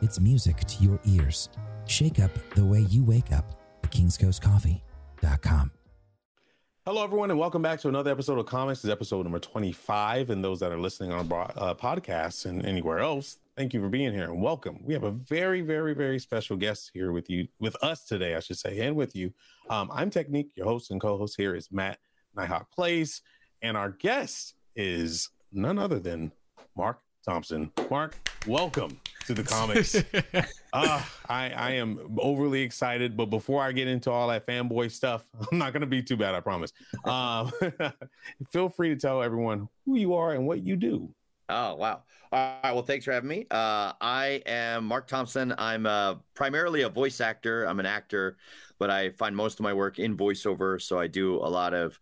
it's music to your ears. Shake up the way you wake up at kingscoastcoffee.com. Hello, everyone, and welcome back to another episode of Commix. This is episode number 25. And those that are listening on uh, podcasts and anywhere else, thank you for being here and welcome. We have a very, very, very special guest here with you, with us today, I should say, and with you. Um, I'm Techniq, your host and co host here is Matt NightHawkPlayz. And our guest is none other than Marc Thompson. Marc, welcome to the Commix. uh, I, I am overly excited, but before I get into all that fanboy stuff, I'm not going to be too bad, I promise. Um, feel free to tell everyone who you are and what you do. Oh, wow. All right. Well, thanks for having me. Uh, I am Marc Thompson. I'm uh, primarily a voice actor. I'm an actor, but I find most of my work in voiceover. So I do a lot of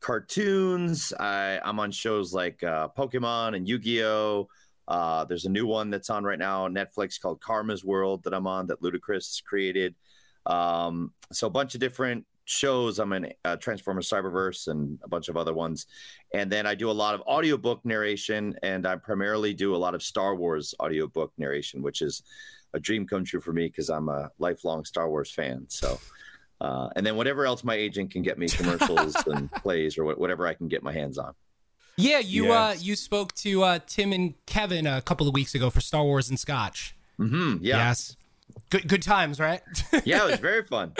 cartoons. I, I'm on shows like uh, Pokemon and Yu Gi Oh! Uh, there's a new one that's on right now on Netflix called Karma's World that I'm on that Ludacris created. Um, so a bunch of different shows. I'm in uh, Transformers Cyberverse and a bunch of other ones. And then I do a lot of audiobook narration and I primarily do a lot of Star Wars audiobook narration, which is a dream come true for me because I'm a lifelong Star Wars fan. So, uh, and then whatever else my agent can get me commercials and plays or whatever I can get my hands on. Yeah, you uh, yes. uh you spoke to uh, Tim and Kevin a couple of weeks ago for Star Wars and Scotch. Mm-hmm. Yeah. Yes. Good good times, right? yeah, it was very fun.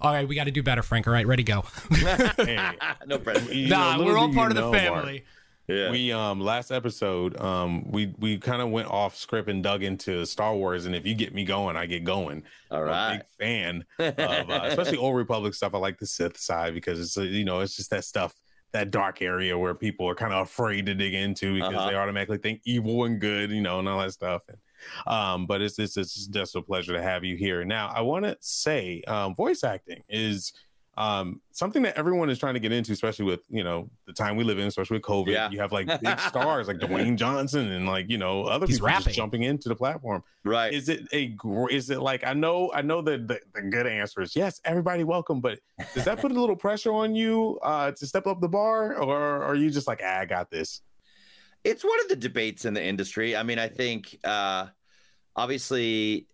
All right, we got to do better, Frank. All right, ready, go. hey, no pressure. Nah, we're all part of the family. Marc, yeah. We um last episode um we we kind of went off script and dug into Star Wars, and if you get me going, I get going. All right. I'm a big fan of uh, especially Old Republic stuff. I like the Sith side because it's uh, you know it's just that stuff that dark area where people are kind of afraid to dig into because uh-huh. they automatically think evil and good, you know, and all that stuff. And, um, but it's, it's, it's just a pleasure to have you here. Now, I want to say, um, voice acting is um, something that everyone is trying to get into, especially with you know the time we live in, especially with COVID. Yeah. You have like big stars like Dwayne Johnson and like you know other He's people rapping. just jumping into the platform. Right? Is it a is it like I know I know that the, the good answer is yes, everybody welcome, but does that put a little pressure on you uh, to step up the bar, or are you just like ah, I got this? It's one of the debates in the industry. I mean, I think uh, obviously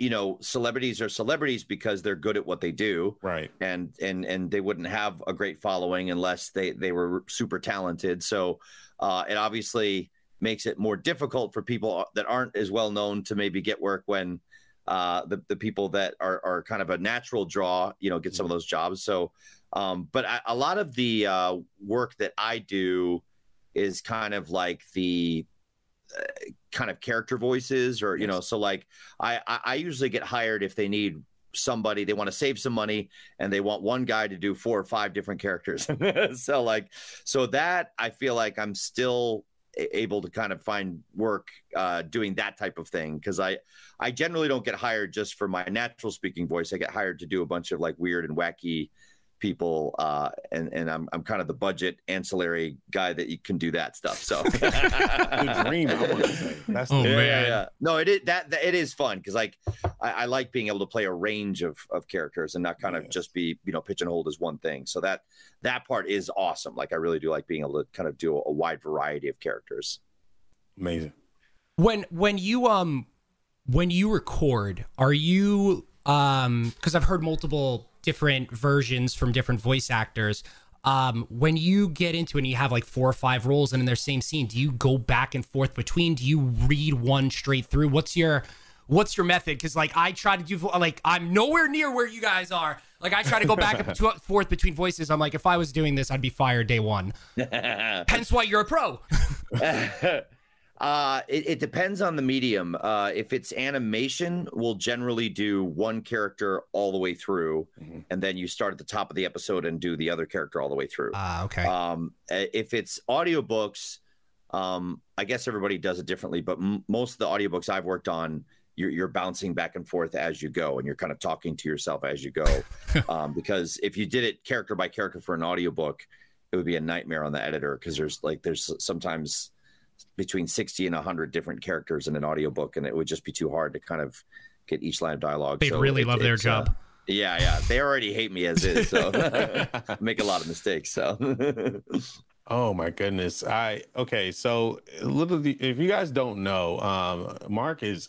you know celebrities are celebrities because they're good at what they do. Right. And and and they wouldn't have a great following unless they they were super talented. So uh it obviously makes it more difficult for people that aren't as well known to maybe get work when uh the, the people that are are kind of a natural draw you know get some of those jobs. So um but I, a lot of the uh work that i do is kind of like the uh, kind of character voices or you know so like I, I usually get hired if they need somebody they want to save some money and they want one guy to do four or five different characters. So like so that i feel like i'm still able to kind of find work uh, doing that type of thing because i i generally don't get hired just for my natural speaking voice. I get hired to do a bunch of like weird and wacky people uh, and and I'm I'm kind of the budget ancillary guy that you can do that stuff. So the dream. That's oh, the, man. Yeah, yeah. No, it is that, that it is fun because like I, I, like being able to play a range of of characters and not kind of just be you know pitch and hold as one thing. So that that part is awesome. Like I really do like being able to kind of do a, a wide variety of characters. Amazing. When when you um when you record, are you um because I've heard multiple different versions from different voice actors. Um, when you get into it and you have like four or five roles and in their same scene, do you go back and forth between? Do you read one straight through? What's your what's your method? Because like I try to do like I'm nowhere near where you guys are. Like I try to go back and forth between voices. I'm like, if I was doing this, I'd be fired day one. Hence why you're a pro. Uh, it, it, depends on the medium. Uh, if it's animation, we'll generally do one character all the way through, mm-hmm. and then you start at the top of the episode and do the other character all the way through. Ah, uh, okay. Um, if it's audiobooks, um, I guess everybody does it differently, but m- most of the audiobooks I've worked on, you're, you're bouncing back and forth as you go and you're kind of talking to yourself as you go um, because if you did it character by character for an audiobook it would be a nightmare on the editor because there's like there's sometimes between 60 and 100 different characters in an audiobook and it would just be too hard to kind of get each line of dialogue They So really it- love their it's, uh, job. yeah yeah they already hate me as is so make a lot of mistakes so Oh my goodness. I okay, so literally if you guys don't know, um Marc is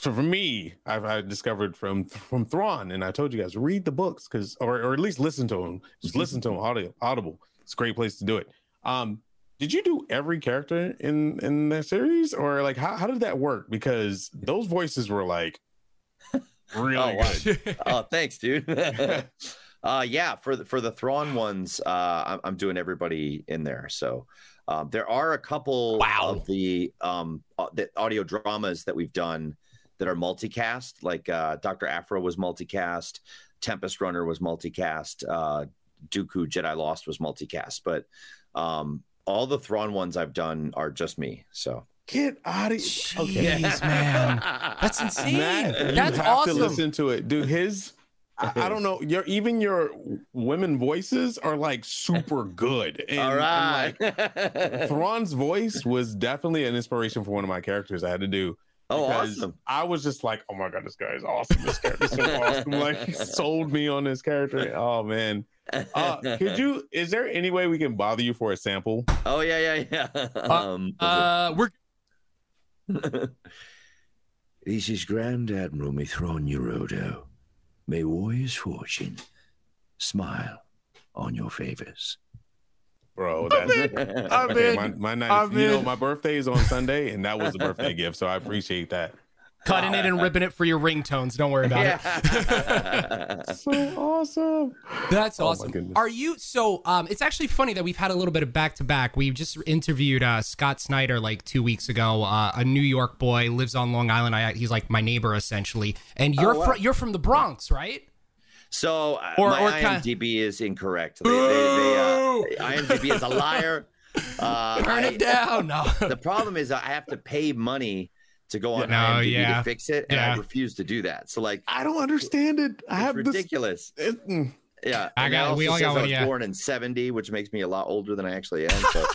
so for me, I've I discovered from from Thrawn, and I told you guys read the books because or or at least listen to them. Just listen to them audio audible. It's a great place to do it. Um did you do every character in in that series or like how, how did that work? Because those voices were like really Oh, good. oh, thanks, dude. uh, yeah, for the for the Thrawn ones, uh, I'm, I'm doing everybody in there. So um, there are a couple Wow. of the um uh, the audio dramas that we've done that are multicast. Like uh, Doctor Aphra was multicast, Tempest Runner was multicast, uh, Dooku Jedi Lost was multicast, but um, all the Thrawn ones I've done are just me. So Get out of here, Jeez, man. That's insane. Matt, you That's have awesome. to listen to it, dude. His, I, I don't know, your even your women voices are like super good. And all I'm like, Thrawn's voice was definitely an inspiration for one of my characters I had to do. oh, awesome. I was just like, oh my god, this guy is awesome. This character is so awesome. Like, he sold me on this character. Oh man. Uh, could you? Is there any way we can bother you for a sample? Oh yeah, yeah, yeah. um, Uh, we're This is Grand Admiral Mitth'raw'nuruodo. May warrior's fortune smile on your favors. Bro, that's I'm okay. in. My, my nice, I'm you know, my birthday is on Sunday, and that was a birthday gift, so I appreciate that. Cutting it and ripping it for your ringtones. Don't worry about it. So awesome. That's Oh awesome. goodness. Are you so? Um, it's actually funny that we've had a little bit of back to back. We've just interviewed uh, Scott Snyder like two weeks ago. Uh, a New York boy lives on Long Island. I, he's like my neighbor essentially. And you're Oh, wow. fr- you're from the Bronx, right? so uh, Or- my or kinda- IMDb is incorrect. They, they, they, uh, IMDb is a liar. Uh, Turn I- it down. No. the problem is I have to pay money to go on No, IMDb yeah. to fix it, and Yeah. I refuse to do that. So like, I don't understand it. I have this. ridiculous. It, mm. Yeah, I got- we all got I one, was yeah. born in '70, which makes me a lot older than I actually am. So,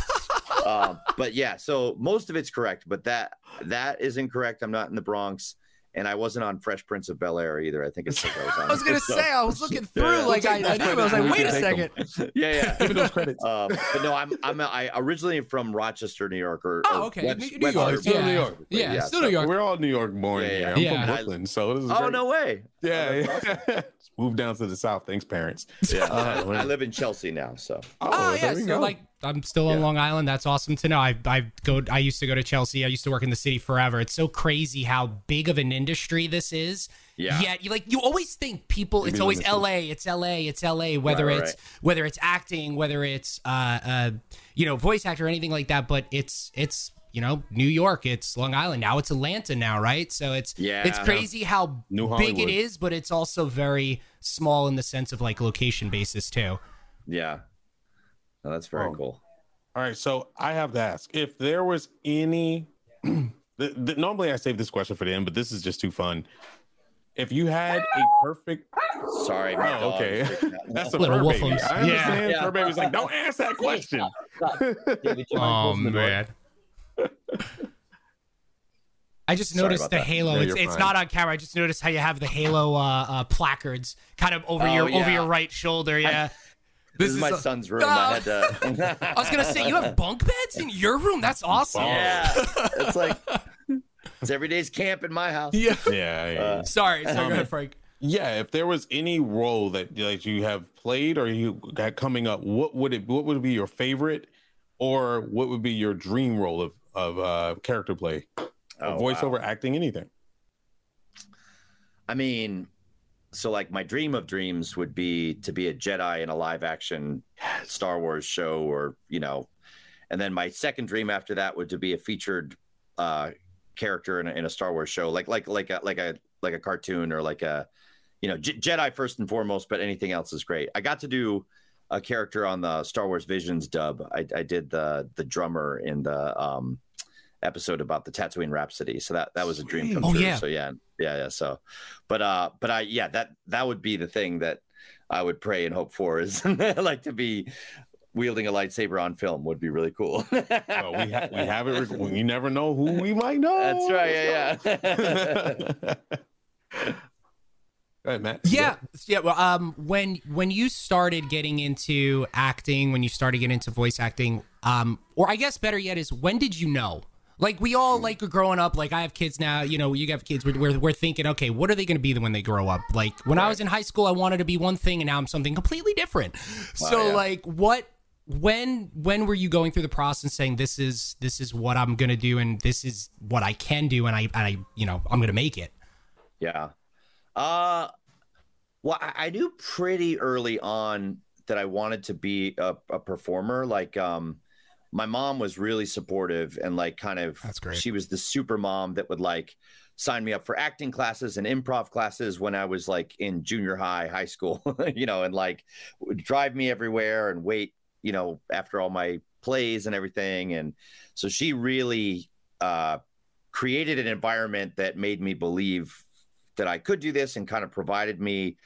um, but yeah, so most of it's correct, but that that is incorrect. I'm not in the Bronx, and I wasn't on Fresh Prince of Bel Air either. I think it's I was on. I was gonna so- say I was looking through Yeah. like I, I knew. I was like, wait a second. take yeah, yeah. Give me those credits. Uh, but no, I'm I'm I originally from Rochester, New York, or Oh, okay. Webs- New- New Webster, York. still yeah. New York. Yeah, Yeah, still so- New York. We're all New York born Yeah, here. yeah. I'm Yeah. from Brooklyn, so this is Oh great. no way! Yeah, Oh, that's yeah. Just Moved down to the south. Thanks, parents. Yeah, Oh, I live in Chelsea now, so Oh, yeah, so go. like I'm still on Yeah. Long Island. That's awesome to know. I I go. I used to go to Chelsea. I used to work in the city forever. It's so crazy how big of an industry this is. Yeah. Yet you like you always think people. It's always L.A. It's L.A. It's L.A. Whether Right, right, it's whether it's acting, whether it's uh uh you know voice actor or anything like that. But it's it's you know New York. It's Long Island now. It's Atlanta now, right? So it's Yeah. It's crazy how New big it is, but it's also very small in the sense of like location basis too. yeah. No, that's very Oh. cool. All right, so I have to ask if there was any. the, the, normally, I save this question for the end, but this is just too fun. If you had a perfect, Sorry, my oh, okay, is freaking out. that's a Little fur baby. wolfums. I Yeah. understand. Yeah. Fur baby's like, don't ask that question. David, you Oh closing the door? man. I just Sorry noticed the that. halo. No, it's it's not on camera. I just noticed how you have the halo uh, uh, placards kind of over Oh, your over your right shoulder. Yeah. This, is, my a- son's room. Oh. I had to. I was gonna say you have bunk beds in your room. That's awesome. yeah, it's like it's every day's camp in my house. Yeah. Yeah, yeah. Uh, Sorry. Sorry. Go Um, ahead, Frank. yeah. If there was any role that like you have played or you got coming up, what would it? What would be your favorite, or what would be your dream role of of uh, character play, Oh, voiceover, wow. acting, anything? I mean, so like my dream of dreams would be to be a Jedi in a live action Star Wars show, or you know, and then my second dream after that would to be a featured uh, character in a, in a Star Wars show, like like like a like a like a cartoon or like a you know J- Jedi first and foremost, but anything else is great. I got to do a character on the Star Wars Visions dub. I, I did the the drummer in the um episode about the Tatooine Rhapsody. So that that was a dream come Oh, true. yeah. So yeah, yeah, yeah. So, but uh, but I yeah that that would be the thing that I would pray and hope for is like to be wielding a lightsaber on film would be really cool. Well, we, ha- we have it. Rec- you never know who we might know. That's right. Yeah, yeah. Go ahead, Matt. Yeah, yeah. Well, um, when when you started getting into acting, when you started getting into voice acting, um, or I guess better yet is when did you know? Like we all like growing up. Like I have kids now. You know, you have kids. We're we're, we're thinking, okay, what are they going to be when they grow up? Like when I was in high school, I wanted to be one thing, and now I'm something completely different. so yeah. like, what? When when were you going through the process saying this is this is what I'm gonna do and this is what I can do and I and I you know I'm gonna make it. Yeah. Uh well, I, I knew pretty early on that I wanted to be a, a performer. Like, um, my mom was really supportive and like kind of That's great. She was the super mom that would like sign me up for acting classes and improv classes when I was like in junior high, high school, you know, and like would drive me everywhere and wait, you know, after all my plays and everything. And so she really uh created an environment that made me believe that I could do this and kind of provided me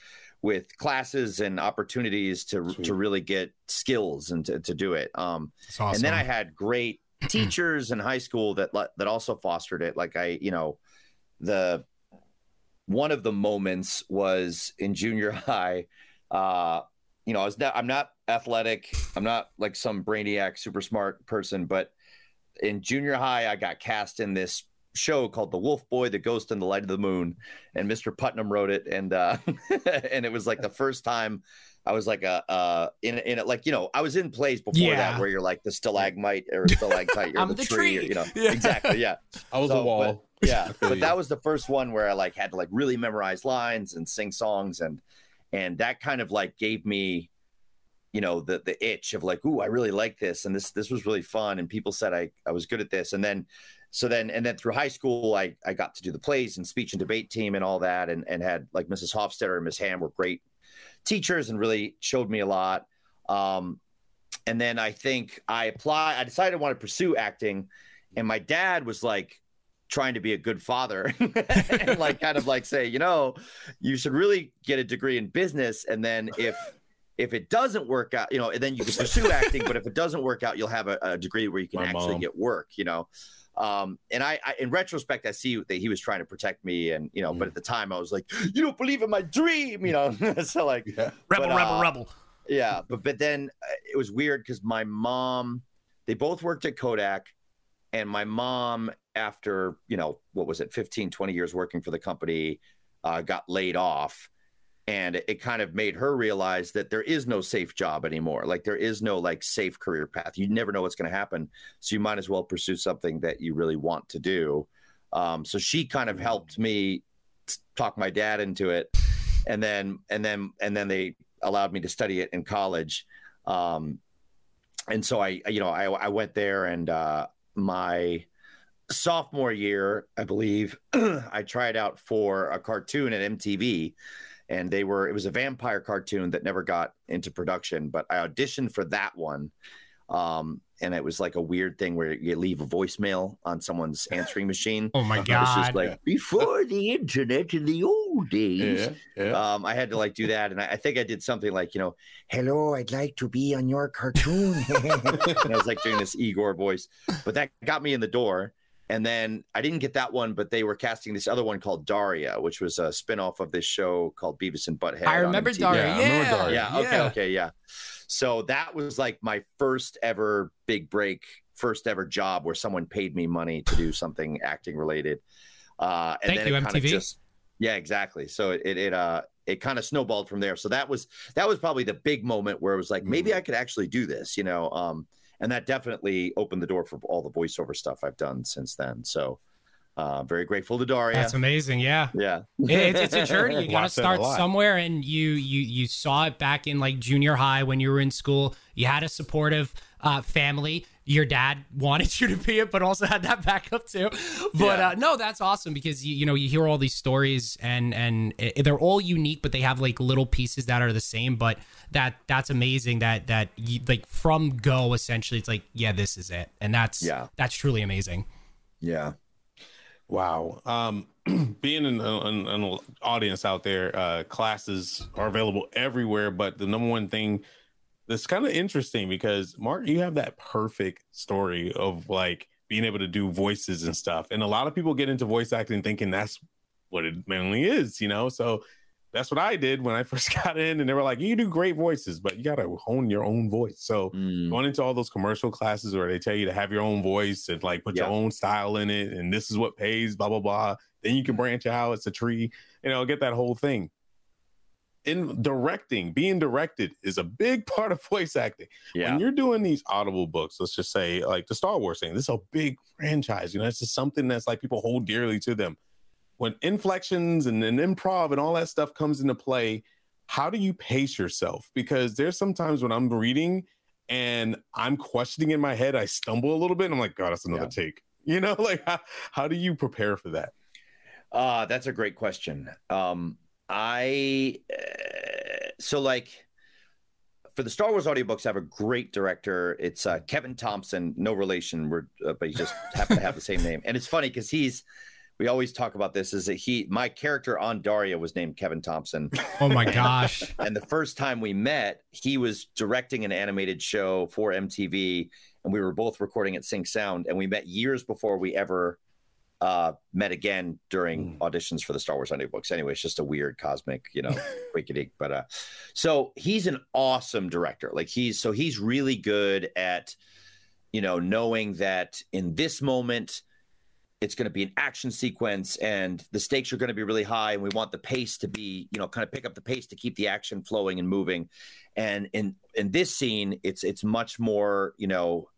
with classes and opportunities to Sweet. to really get skills and to, to do it. Um, awesome. and then I had great teachers in high school that that also fostered it. Like I, you know, the one of the moments was in junior high. Uh, you know, I was not, I'm not athletic. I'm not like some brainiac, super smart person, but in junior high, I got cast in this show called The Wolf Boy, The Ghost and the Light of the Moon, and Mr. Putnam wrote it, and uh, and it was like the first time I was like a uh in in it like you know I was in plays before Yeah. that where you're like the stalagmite or stalactite, you're I'm the, the tree, tree. you know Yeah. exactly, yeah. I was So, a wall. but- yeah, but that was the first one where I like had to like really memorize lines and sing songs and and that kind of like gave me you know the the itch of like ooh I really like this and this this was really fun and people said I I was good at this and then so then and then through high school I I got to do the plays and speech and debate team and all that and and had like Mrs. Hofstetter and Miss Ham were great teachers and really showed me a lot um and then I think I applied I decided I wanted to pursue acting and my dad was like trying to be a good father and like kind of like say you know you should really get a degree in business and then if if it doesn't work out you know and then you can pursue acting but if it doesn't work out you'll have a, a degree where you can My actually mom. get work you know um and I, I in retrospect i see that he was trying to protect me and you know but at the time i was like you don't believe in my dream you know so like Yeah. rebel, but, rebel, uh, rebel. yeah but but then uh, it was weird because my mom they both worked at kodak and my mom after you know what was it 15 20 years working for the company uh, got laid off and it kind of made her realize that there is no safe job anymore. Like there is no like safe career path. You never know what's going to happen so you might as well pursue something that you really want to do. Um, so she kind of helped me talk my dad into it and then and then and then they allowed me to study it in college. Um, and so i you know i, I went there and uh, my sophomore year i believe i tried out for a cartoon at mtv and they were it was a vampire cartoon that never got into production but i auditioned for that one um, and it was like a weird thing where you leave a voicemail on someone's answering machine Oh my It was just god. like before the internet in the old days Yeah. Yeah. um, I had to like do that, and I, I think I did something like, you know, "Hello, I'd like to be on your cartoon," and I was like doing this Igor voice, but that got me in the door. And then I didn't get that one, but they were casting this other one called Daria, which was a spinoff of this show called Beavis and Butthead. I remember Daria. Yeah, I Yeah, remember Daria. Yeah. Okay. Okay. Yeah. So that was like my first ever big break, first ever job where someone paid me money to do something acting related. Uh, and Thank then you, it kind of MTV. just, yeah, exactly. So it, it, it uh, it kind of snowballed from there. So that was, that was probably the big moment where it was like, maybe I could actually do this, you know? Um, and that definitely opened the door for all the voiceover stuff I've done since then. So, uh, very grateful to Daria. That's amazing. Yeah. yeah. It- it's, it's a journey. You gotta Watch that a start somewhere, and you you you saw it back in like junior high when you were in school. You had a supportive uh, family. Your dad wanted you to be it, but also had that backup too. But Yeah. uh, no, that's awesome because you you know you hear all these stories and and it, they're all unique, but they have like little pieces that are the same. But that that's amazing that that you, like from go essentially, it's like yeah, this is it, and that's Yeah. that's truly amazing. Yeah. Wow. Um, being in an audience out there, uh, classes are available everywhere. But the number one thing that's kind of interesting because Marc, you have that perfect story of like being able to do voices and stuff. And a lot of people get into voice acting thinking that's what it mainly is, you know? So that's what I did when I first got in, and they were like, "You do great voices, but you got to hone your own voice." So mm. going into all those commercial classes where they tell you to have your own voice and like put yep. your own style in it, and this is what pays, blah blah blah. Then you can branch out. It's a tree, you know, get that whole thing. In directing, being directed is a big part of voice acting. Yeah. When you're doing these audible books, let's just say like the Star Wars thing, this is a big franchise. You know, it's just something that's like people hold dearly to them when inflections and, and improv and all that stuff comes into play, how do you pace yourself? Because there's sometimes when I'm reading and I'm questioning in my head, I stumble a little bit. And I'm like, God, that's another yeah. take. You know, like how, how do you prepare for that? Uh, that's a great question. Um, I uh, so like for the Star Wars audiobooks, I have a great director. It's uh, Kevin Thompson, no relation, we're, uh, but he just happen to have the same name. And it's funny because he's we always talk about this is that he my character on Daria was named Kevin Thompson. Oh my gosh. and the first time we met, he was directing an animated show for MTV and we were both recording at Sync Sound and we met years before we ever uh, met again during mm. auditions for the Star Wars Sunday books. Anyway, it's just a weird cosmic, you know, wickedy. But uh, so he's an awesome director. Like he's so he's really good at, you know, knowing that in this moment, it's going to be an action sequence and the stakes are going to be really high and we want the pace to be you know kind of pick up the pace to keep the action flowing and moving and in in this scene it's it's much more you know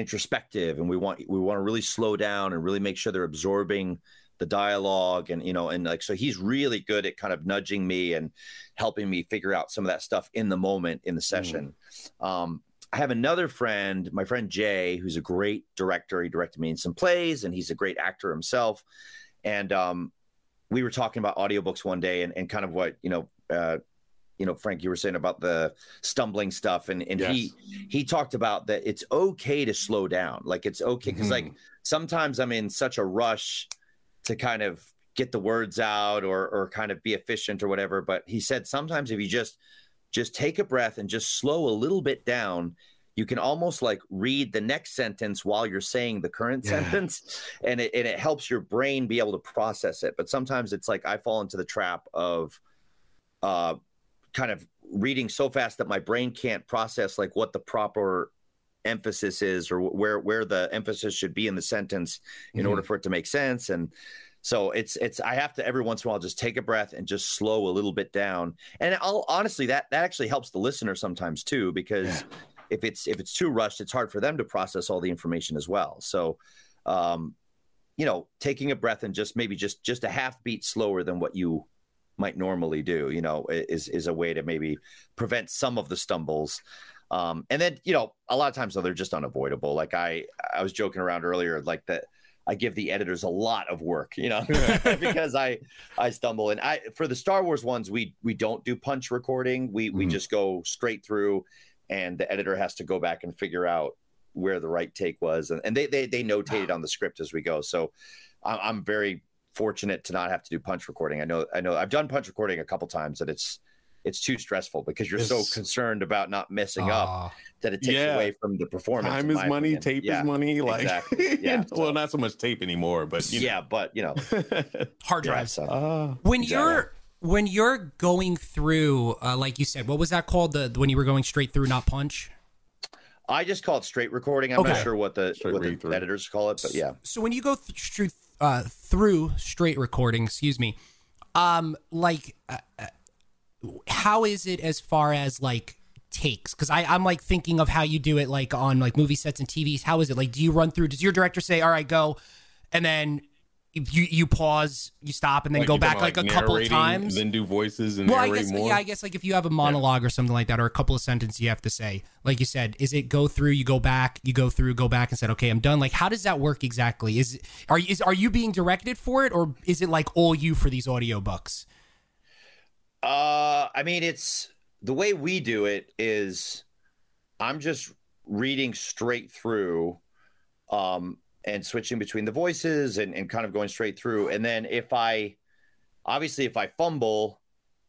introspective and we want we want to really slow down and really make sure they're absorbing the dialogue and you know and like so he's really good at kind of nudging me and helping me figure out some of that stuff in the moment in the session mm. um I have another friend, my friend Jay, who's a great director. He directed me in some plays, and he's a great actor himself. And um, we were talking about audiobooks one day, and, and kind of what you know, uh, you know, Frank, you were saying about the stumbling stuff, and and yes. he he talked about that it's okay to slow down, like it's okay because mm-hmm. like sometimes I'm in such a rush to kind of get the words out or or kind of be efficient or whatever. But he said sometimes if you just just take a breath and just slow a little bit down you can almost like read the next sentence while you're saying the current yeah. sentence and it, and it helps your brain be able to process it but sometimes it's like i fall into the trap of uh kind of reading so fast that my brain can't process like what the proper emphasis is or where where the emphasis should be in the sentence in mm-hmm. order for it to make sense and so it's it's I have to every once in a while just take a breath and just slow a little bit down. And I'll honestly that that actually helps the listener sometimes too because yeah. if it's if it's too rushed, it's hard for them to process all the information as well. So um you know, taking a breath and just maybe just just a half beat slower than what you might normally do, you know, is is a way to maybe prevent some of the stumbles. Um, and then, you know, a lot of times though they're just unavoidable. Like I I was joking around earlier, like that I give the editors a lot of work, you know, because I I stumble and I for the Star Wars ones we we don't do punch recording. We mm-hmm. we just go straight through, and the editor has to go back and figure out where the right take was, and, and they they they notate it on the script as we go. So I'm very fortunate to not have to do punch recording. I know I know I've done punch recording a couple times, and it's it's too stressful because you're it's, so concerned about not messing uh, up that it takes yeah. away from the performance. Time is money, opinion. tape yeah, is money. Like, exactly. yeah, so. well, not so much tape anymore, but yeah, know. but you know, hard drive. So. Uh, when exactly. you're when you're going through, uh, like you said, what was that called? The when you were going straight through, not punch. I just call it straight recording. I'm okay. not sure what the straight what the through. editors call it, but yeah. So when you go th- uh, through straight recording, excuse me, um, like uh, uh how is it as far as like takes? Because i'm like thinking of how you do it like on like movie sets and tvs how is it? Like do you run through does your director say all right go and then you you pause, you stop, and then like go back like, like, a couple of times. Then do voices and well, I guess more. yeah, I guess like if you have a monologue yeah. or something like that, or a couple of sentences you have to say, like you said, is it go through, you go back, you go through, go back, and said, okay, I'm done. Like, how does that work exactly? Is are is are you being directed for it, or is it like all you for these audiobooks? Uh, I mean, it's the way we do it is I'm just reading straight through. Um, and switching between the voices and, and kind of going straight through. And then if I obviously if I fumble,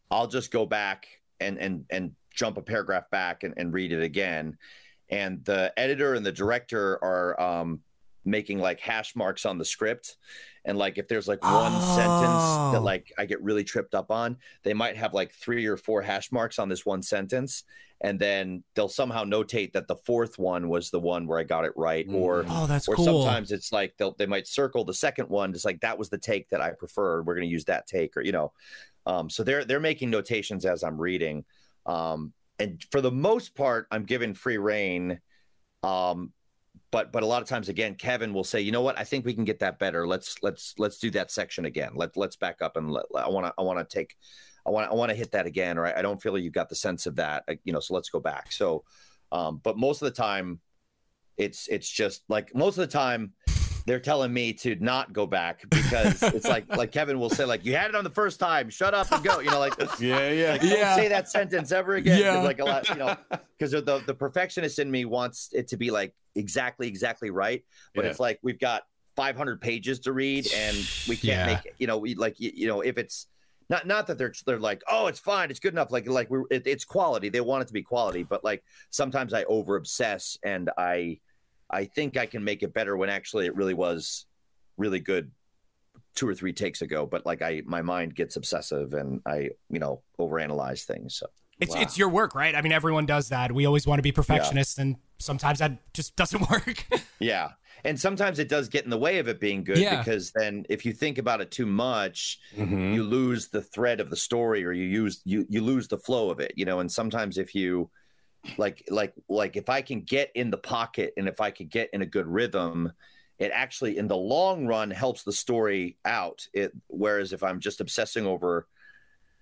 I'll just go back and and and jump a paragraph back and, and read it again. And the editor and the director are um, making like hash marks on the script. And like if there's like one Oh. sentence that like I get really tripped up on, they might have like three or four hash marks on this one sentence. And then they'll somehow notate that the fourth one was the one where I got it right. Or Oh, that's or cool. sometimes it's like they'll they might circle the second one just like that was the take that i preferred we're going to use that take or you know. Um, so they're they're making notations as i'm reading. Um, and for the most part i'm given free reign um, but but a lot of times again kevin will say you know what? I think we can get that better. Let's let's let's do that section again. Let, let's back up and let, i want to i want to take i want i want to hit that again or I, I don't feel like you got the sense of that uh, you know so let's go back so um, but most of the time it's it's just like most of the time they're telling me to not go back because it's like like Kevin will say like you had it on the first time shut up and go you know like Yeah, yeah. like, don't say that sentence ever again. Yeah. like a lot you know because the the perfectionist in me wants it to be like exactly exactly right but Yeah. it's like we've got 500 pages to read and we can't Yeah. make it you know we like you, you know if it's not not that they're they're like oh it's fine it's good enough like like we're it, it's quality they want it to be quality but like sometimes I over obsess and I I think I can make it better when actually it really was really good two or three takes ago but like I my mind gets obsessive and I you know overanalyze things so It's Wow. it's your work, right? I mean, everyone does that. We always want to be perfectionists, and sometimes that just doesn't work. Yeah. And sometimes it does get in the way of it being good Yeah. because then if you think about it too much, Mhm. you lose the thread of the story or you use you you lose the flow of it, you know, and sometimes if you like like like if I can get in the pocket and if I could get in a good rhythm, it actually in the long run helps the story out. It whereas if I'm just obsessing over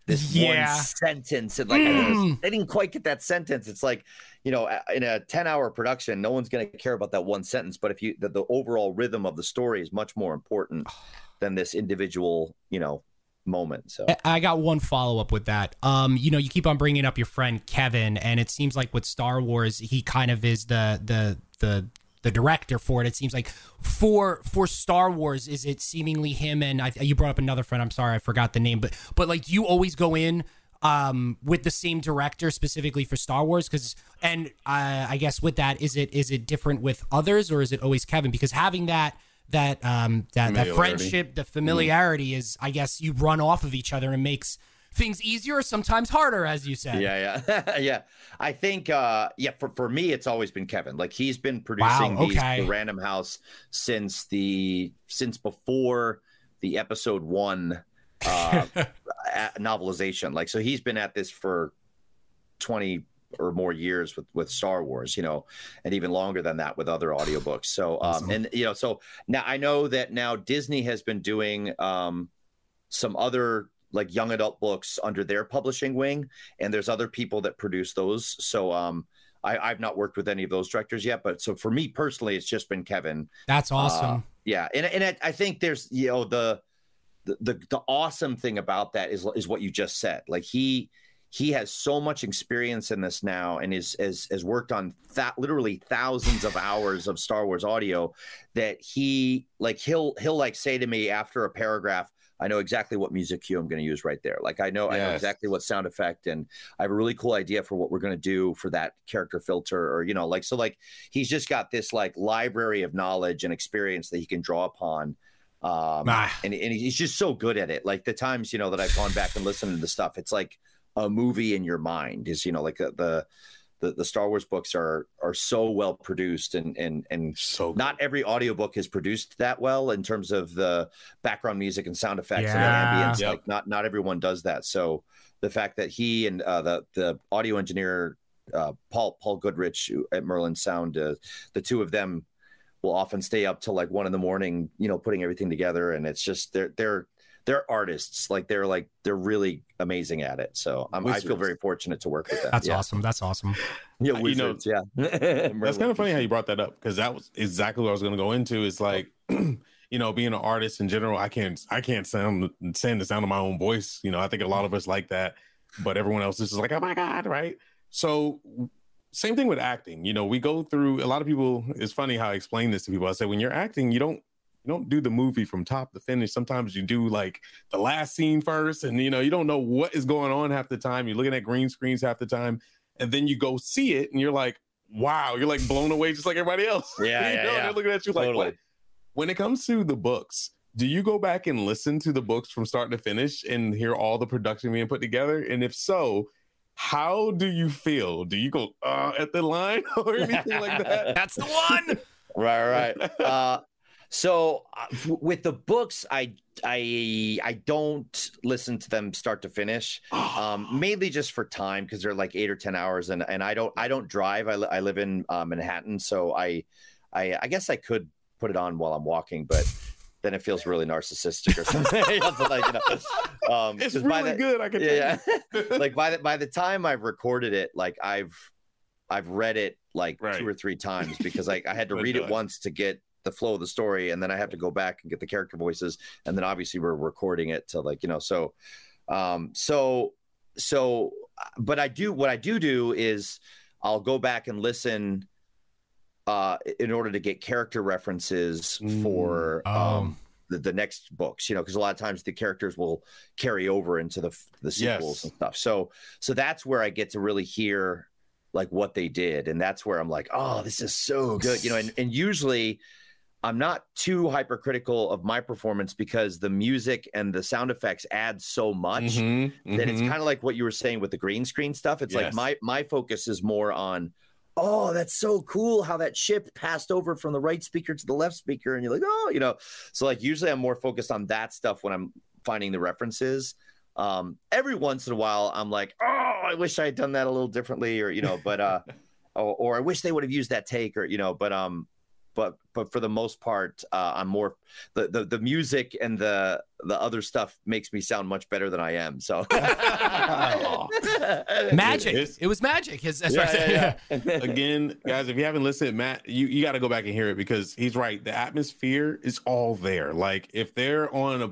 this Yeah. one sentence and like I, didn't, didn't quite get that sentence. It's like, you know, in a 10 hour production, no one's going to care about that one sentence. But if you, the, the overall rhythm of the story is much more important than this individual, you know, moment. So, I- I got one follow up with that. Um, you know, you keep on bringing up your friend Kevin, and it seems like with Star Wars, he kind of is the the the the director for it. It seems like for for Star Wars, is it seemingly him and I, you brought up another friend. I'm sorry, I forgot the name, but but like, do you always go in um with the same director specifically for Star Wars? Because and uh, I guess with that, is it is it different with others or is it always Kevin? Because having that that um that that friendship the familiarity is i guess you run off of each other and makes things easier sometimes harder as you said yeah, yeah, yeah. I think, uh, yeah, for, for me, it's always been Kevin. Like he's been producing Wow, these the Random House since the since before the episode one uh, novelization. Like, so he's been at this for twenty or more years with with Star Wars, you know, and even longer than that with other audiobooks. So, um, and you know, so now I know that now Disney has been doing um, some other like young adult books under their publishing wing, and there's other people that produce those. So, um, I, I've not worked with any of those directors yet, but so for me personally, it's just been Kevin. that's awesome Uh, yeah, and and I, I think there's you know the, the the the awesome thing about that is is what you just said. Like he he has so much experience in this now, and is has has worked on that literally thousands of hours of Star Wars audio that he like he'll he'll like say to me after a paragraph. I know exactly what music cue I'm going to use right there. Like I know I know exactly what sound effect, and I have a really cool idea for what we're going to do for that character filter, or you know, like so. Like he's just got this like library of knowledge and experience that he can draw upon um Ah. and, and he's just so good at it like the times you know that i've gone back and listened to the stuff it's like a movie in your mind is you know like uh, the the, the star wars books are are so well produced and and and So not every audiobook is produced that well in terms of the background music and sound effects Yeah. and ambience Yep. like not not everyone does that so the fact that he and uh, the the audio engineer uh, Paul Paul Goodrich at Merlin Sound, uh, the two of them will often stay up till like one in the morning, you know, putting everything together, and it's just they're they're they're artists, like they're like they're really amazing at it. So I'm, I feel very fortunate to work with them. that's yeah. awesome that's awesome Yeah, Uh, you know, wizards, yeah. That's kind of funny how you brought that up because that was exactly what I was going to go into. It's like, you know, being an artist in general, I can't, I can't sound stand the sound of my own voice. You know, I think a lot of us like that, but everyone else is just like, oh my god, right? So, same thing with acting. You know, we go through a lot of people. It's funny how I explain this to people. I say when you're acting, you don't you don't do the movie from top to finish. Sometimes you do like the last scene first, and you know you don't know what is going on half the time. You're looking at green screens half the time, and then you go see it, and you're like, wow, you're like blown away just like everybody else. Yeah, you yeah, know, yeah. they're looking at you like, what? When it comes to the books, do you go back and listen to the books from start to finish and hear all the production being put together? And if so, how do you feel? Do you go uh, at the line or anything like that? That's the one. right right uh so uh, with the books i i i don't listen to them start to finish um mainly just for time because they're like eight or ten hours and and i don't i don't drive i, li- I live in uh, manhattan so I, I i guess i could put it on while i'm walking but then it feels really narcissistic or something like, you know, um, it's really the- good. I can yeah, like by the by the time I've recorded it, like I've I've read it like Right. two or three times because like I had to read it once to get the flow of the story, and then I have to go back and get the character voices, and then obviously we're recording it to like you know so, um so so but I do what I do do is I'll go back and listen uh in order to get character references Mm. for Oh. um the, the next books you know because a lot of times the characters will carry over into the the sequels Yes. and stuff so so that's where i get to really hear like what they did and that's where i'm like oh this is so good you know and, and usually i'm not too hypercritical of my performance because the music and the sound effects add so much Mhm, that it's mhm. kind of like what you were saying with the green screen stuff. It's like my my focus is more on, oh, that's so cool how that ship passed over from the right speaker to the left speaker, and you're like, oh, you know. So like usually I'm more focused on that stuff when I'm finding the references. Um, every once in a while I'm like, oh, I wish I had done that a little differently, or you know, but uh, or, or I wish they would have used that take, or you know, but um. But, but for the most part, uh, I'm more the, the the music and the the other stuff makes me sound much better than I am. So Magic. It's- It was magic. His, that's Yeah, what I said. yeah, yeah. Again, guys, if you haven't listened, Matt, you, you got to go back and hear it because he's right. The atmosphere is all there. Like if they're on a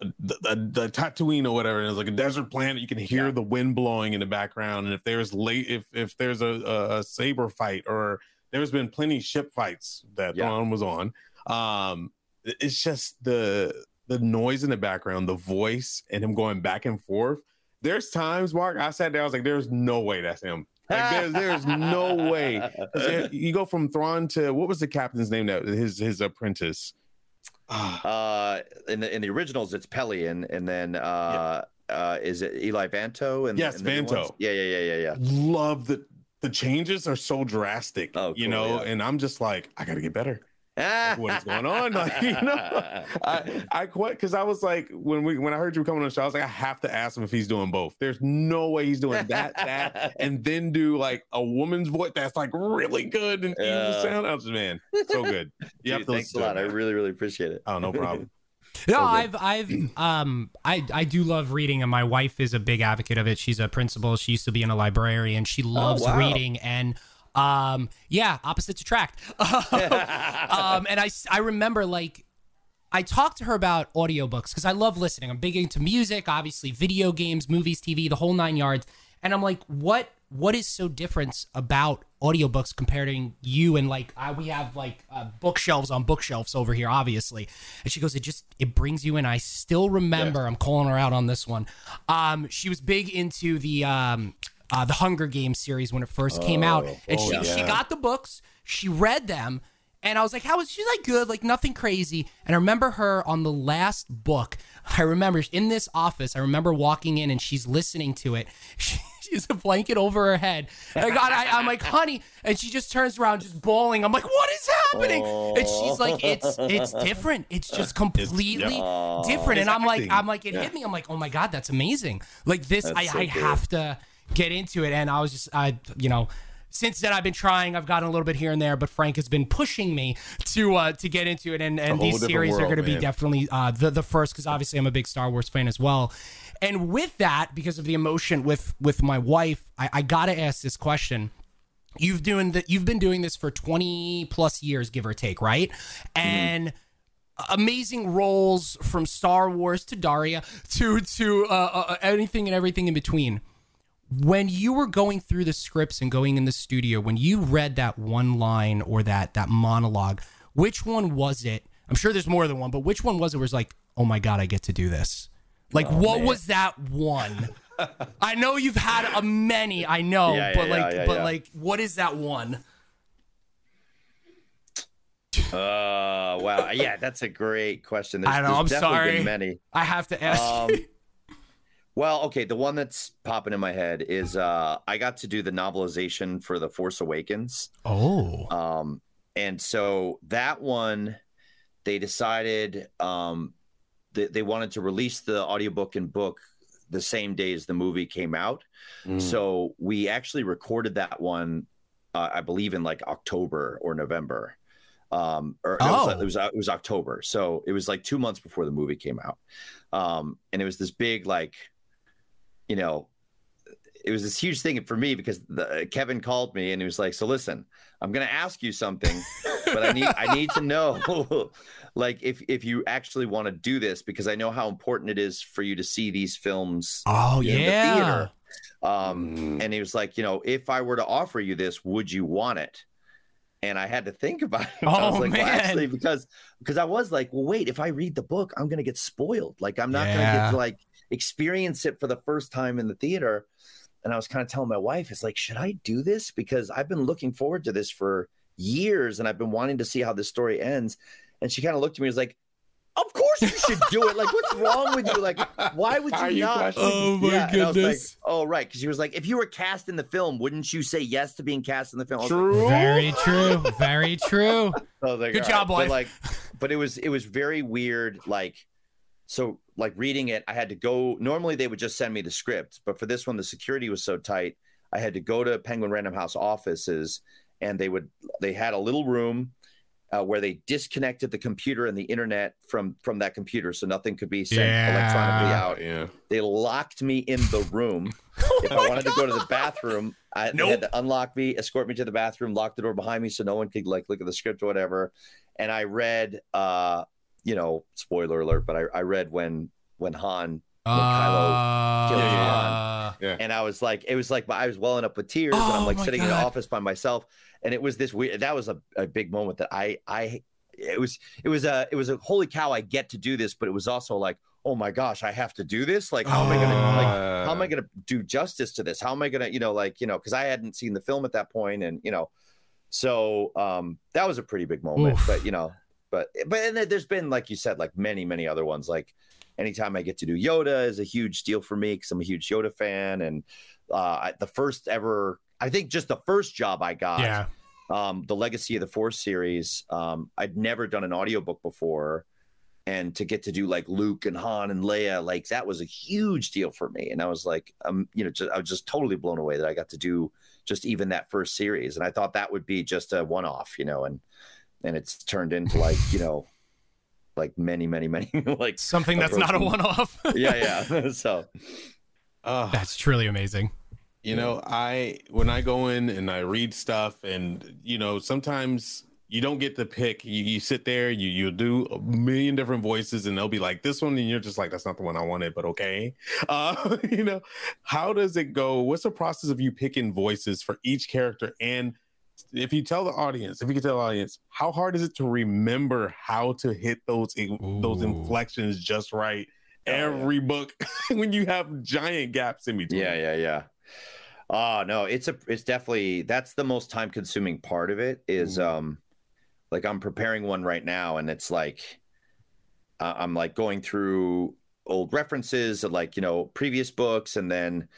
the, the, the Tatooine or whatever, and it's like a desert planet, you can hear Yeah. the wind blowing in the background. And if there's late, if if there's a, a, a saber fight, or there's been plenty ship fights that Yeah. Thrawn was on, um, it's just the the noise in the background, the voice, and him going back and forth. There's times, Marc, I sat there, I was like, "There's no way that's him." Like, there's there's no way. You go from Thrawn to what was the captain's name? That his his apprentice. Uh, in the in the originals, it's Pellaeon, and then uh, uh, is it Eli Vanto? And Yes, the Vanto. Yeah, yeah, yeah, yeah, yeah. love the the changes are so drastic. Oh, you know, yeah. and I'm just like, I gotta get better. what is going on? Like, you know, I I quit because I was like, when we when I heard you coming on the show, I was like, I have to ask him if he's doing both. There's no way he's doing that, that, and then do like a woman's voice that's like really good and Yeah. sound. I was man, so good. You have Dude, to thanks a lot. I really, really appreciate it. Oh, no problem. No, So. I've I've um I I do love reading and my wife is a big advocate of it. She's a principal. She used to be in a librarian. She loves wow. reading and um yeah, opposites attract. um and I, I remember like I talked to her about audiobooks because I love listening. I'm big into music, obviously video games, movies, TV, the whole nine yards. And I'm like, what what is so different about audiobooks comparing you and like I, we have like uh, bookshelves on bookshelves over here, obviously. And she goes, it just it brings you in. I still remember. I'm calling her out on this one. Um, she was big into the um uh, the Hunger Games series when it first came out, and oh, she she got the books, she read them, and I was like, "How was?" She's like, "Good, like nothing crazy." And I remember her on the last book. I remember in this office. I remember walking in and she's listening to it. She, she's a blanket over her head. And I got, I, I'm like, "Honey," and she just turns around, just bawling. I'm like, "What is happening?" And she's like, "It's it's different. It's just completely different." It's and I'm like. I'm like, it hit me. I'm like, "Oh my god, that's amazing!" Like this, I, so I cool. have to get into it. And I was just, I, you know, since then I've been trying. I've gotten a little bit here and there, but Frank has been pushing me to uh, to get into it. And and these series are going to be definitely uh, the the first because obviously I'm a big Star Wars fan as well. And with that, because of the emotion with with my wife, I, I got to ask this question. You've doing that. You've been doing this for 20 plus years, give or take, right? And amazing roles from Star Wars to Daria to to uh, uh, anything and everything in between. When you were going through the scripts and going in the studio, when you read that one line or that that monologue, which one was it? I'm sure there's more than one, but which one was it? Was like, oh my god, I get to do this. Like, Oh, what man. was that one? I know you've had a many, I know, Yeah, yeah, but like, yeah, yeah, but yeah. like, what is that one? Uh, wow. Yeah, that's a great question. There's, I know, I'm definitely sorry. Many. I have to ask. Um, well, okay. The one that's popping in my head is uh, I got to do the novelization for The Force Awakens. oh, Um, and so that one, they decided um, that they wanted to release the audiobook and book the same day as the movie came out. Mm. So we actually recorded that one, uh, I believe, in like October or November. Um, or no, it, Oh. was, it was it was October, so it was like two months before the movie came out. Um, and it was this big like, you know, it was this huge thing for me because the, Kevin called me and he was like, "So listen, I'm going to ask you something, but I need I need to know, like if if you actually want to do this because I know how important it is for you to see these films oh in the yeah. theater. Um, Mm. and he was like, you know, if I were to offer you this, would you want it? And I had to think about it. I was Oh, like, well, actually, because because I was like, well, wait, if I read the book, I'm gonna get spoiled. Like I'm not gonna get to like experience it for the first time in the theater. And I was kind of telling my wife, it's like, should I do this? Because I've been looking forward to this for years and I've been wanting to see how this story ends. And she kind of looked at me and was like, Of course you should do it. Like, what's wrong with you? Like, why would you, you not? questioning? Oh, my and I was like, goodness. oh, right. Because she was like, if you were cast in the film, wouldn't you say yes to being cast in the film? I was like, True. Very true. Very true. I was like, Good all job, But like, but it was it was very weird. Like, so like reading it, I had to go. Normally they would just send me the script, but for this one, the security was so tight. I had to go to Penguin Random House offices, and they would they had a little room uh, where they disconnected the computer and the internet from from that computer, so nothing could be sent Yeah. electronically out. Yeah. They locked me in the room. if I wanted to go to the bathroom, I they had to unlock me, escort me to the bathroom, lock the door behind me so no one could like look at the script or whatever. And I read, uh, you know, spoiler alert, but I, I read when when Han Kylo killed Uh, and I was like, it was like I was welling up with tears, and I'm Oh like sitting in the office by myself, and it was this weird. That was a, a big moment that I I it was it was a it was a holy cow I get to do this, but it was also like oh my gosh I have to do this. Like how am I gonna like how am I gonna do justice to this? How am I gonna you know like you know because I hadn't seen the film at that point, and you know so um that was a pretty big moment, Oof. but you know but but and there's been like you said like many many other ones like anytime I get to do Yoda is a huge deal for me because I'm a huge Yoda fan. And uh, the first ever, I think just the first job I got, yeah. um, the Legacy of the Force series, um, I'd never done an audiobook before. And to get to do like Luke and Han and Leia, like that was a huge deal for me. And I was like, um, you know, just, I was just totally blown away that I got to do just even that first series. And I thought that would be just a one off, you know, and, and it's turned into like, you know, like many, many, many, like Something that's not a one off. yeah, yeah. so Uh, that's truly amazing. you know, I when I go in and I read stuff, and you know, sometimes you don't get to pick. You, you sit there, you you do a million different voices, and they'll be like this one, and you're just like, that's not the one I wanted, but okay. Uh, you know, how does it go? What's the process of you picking voices for each character? And if you tell the audience, if you can tell the audience, how hard is it to remember how to hit those those inflections just right? Oh, yeah. Every book when you have giant gaps in between. yeah, yeah, yeah. Oh no, it's a it's definitely that's the most time consuming part of it is Mhm. um like I'm preparing one right now and it's like uh, I'm like going through old references like you know previous books and then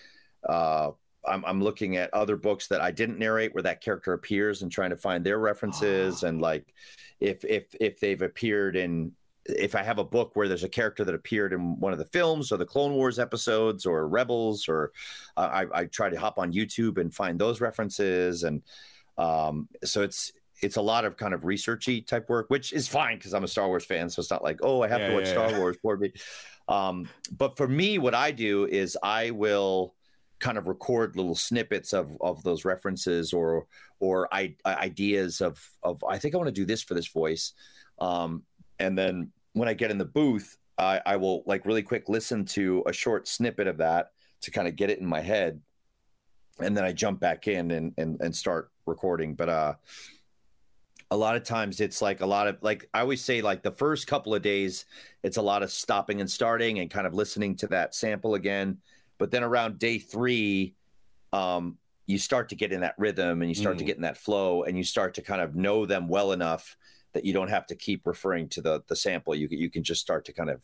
uh I'm, I'm looking at other books that I didn't narrate where that character appears and trying to find their references and like if if if they've appeared in if I have a book where there's a character that appeared in one of the films or the Clone Wars episodes or Rebels, or uh, I, I try to hop on YouTube and find those references, and um, so it's it's a lot of kind of researchy type work, which is fine because I'm a Star Wars fan, so it's not like oh I have Yeah, to watch yeah, Star yeah. Wars for me. Um, but for me, what I do is I will kind of record little snippets of of those references or or I, ideas of of I think I want to do this for this voice. Um, and then when I get in the booth, I, I will like really quick listen to a short snippet of that to kind of get it in my head. and then I jump back in and and and start recording. But uh, a lot of times it's like a lot of like I always say like the first couple of days it's a lot of stopping and starting and kind of listening to that sample again. But then around day three, um, you start to get in that rhythm and you start mm. to get in that flow and you start to kind of know them well enough that you don't have to keep referring to the the sample. You you can just start to kind of,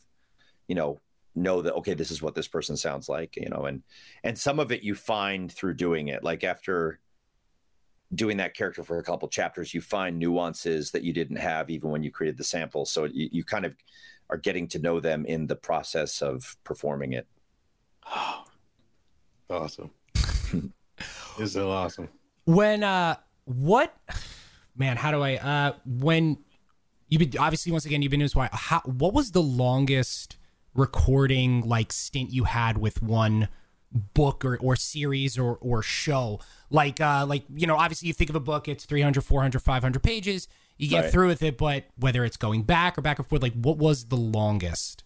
you know, know that okay, this is what this person sounds like, you know, and and some of it you find through doing it. Like after doing that character for a couple chapters, you find nuances that you didn't have even when you created the sample. So you, you kind of are getting to know them in the process of performing it. awesome. it's so awesome. When uh what man, how do I uh when you've been obviously once again you've been in this why how what was the longest recording like stint you had with one book or, or series or or show like uh like you know obviously you think of a book it's 300 400 500 pages you get right. through with it but whether it's going back or back and forth like what was the longest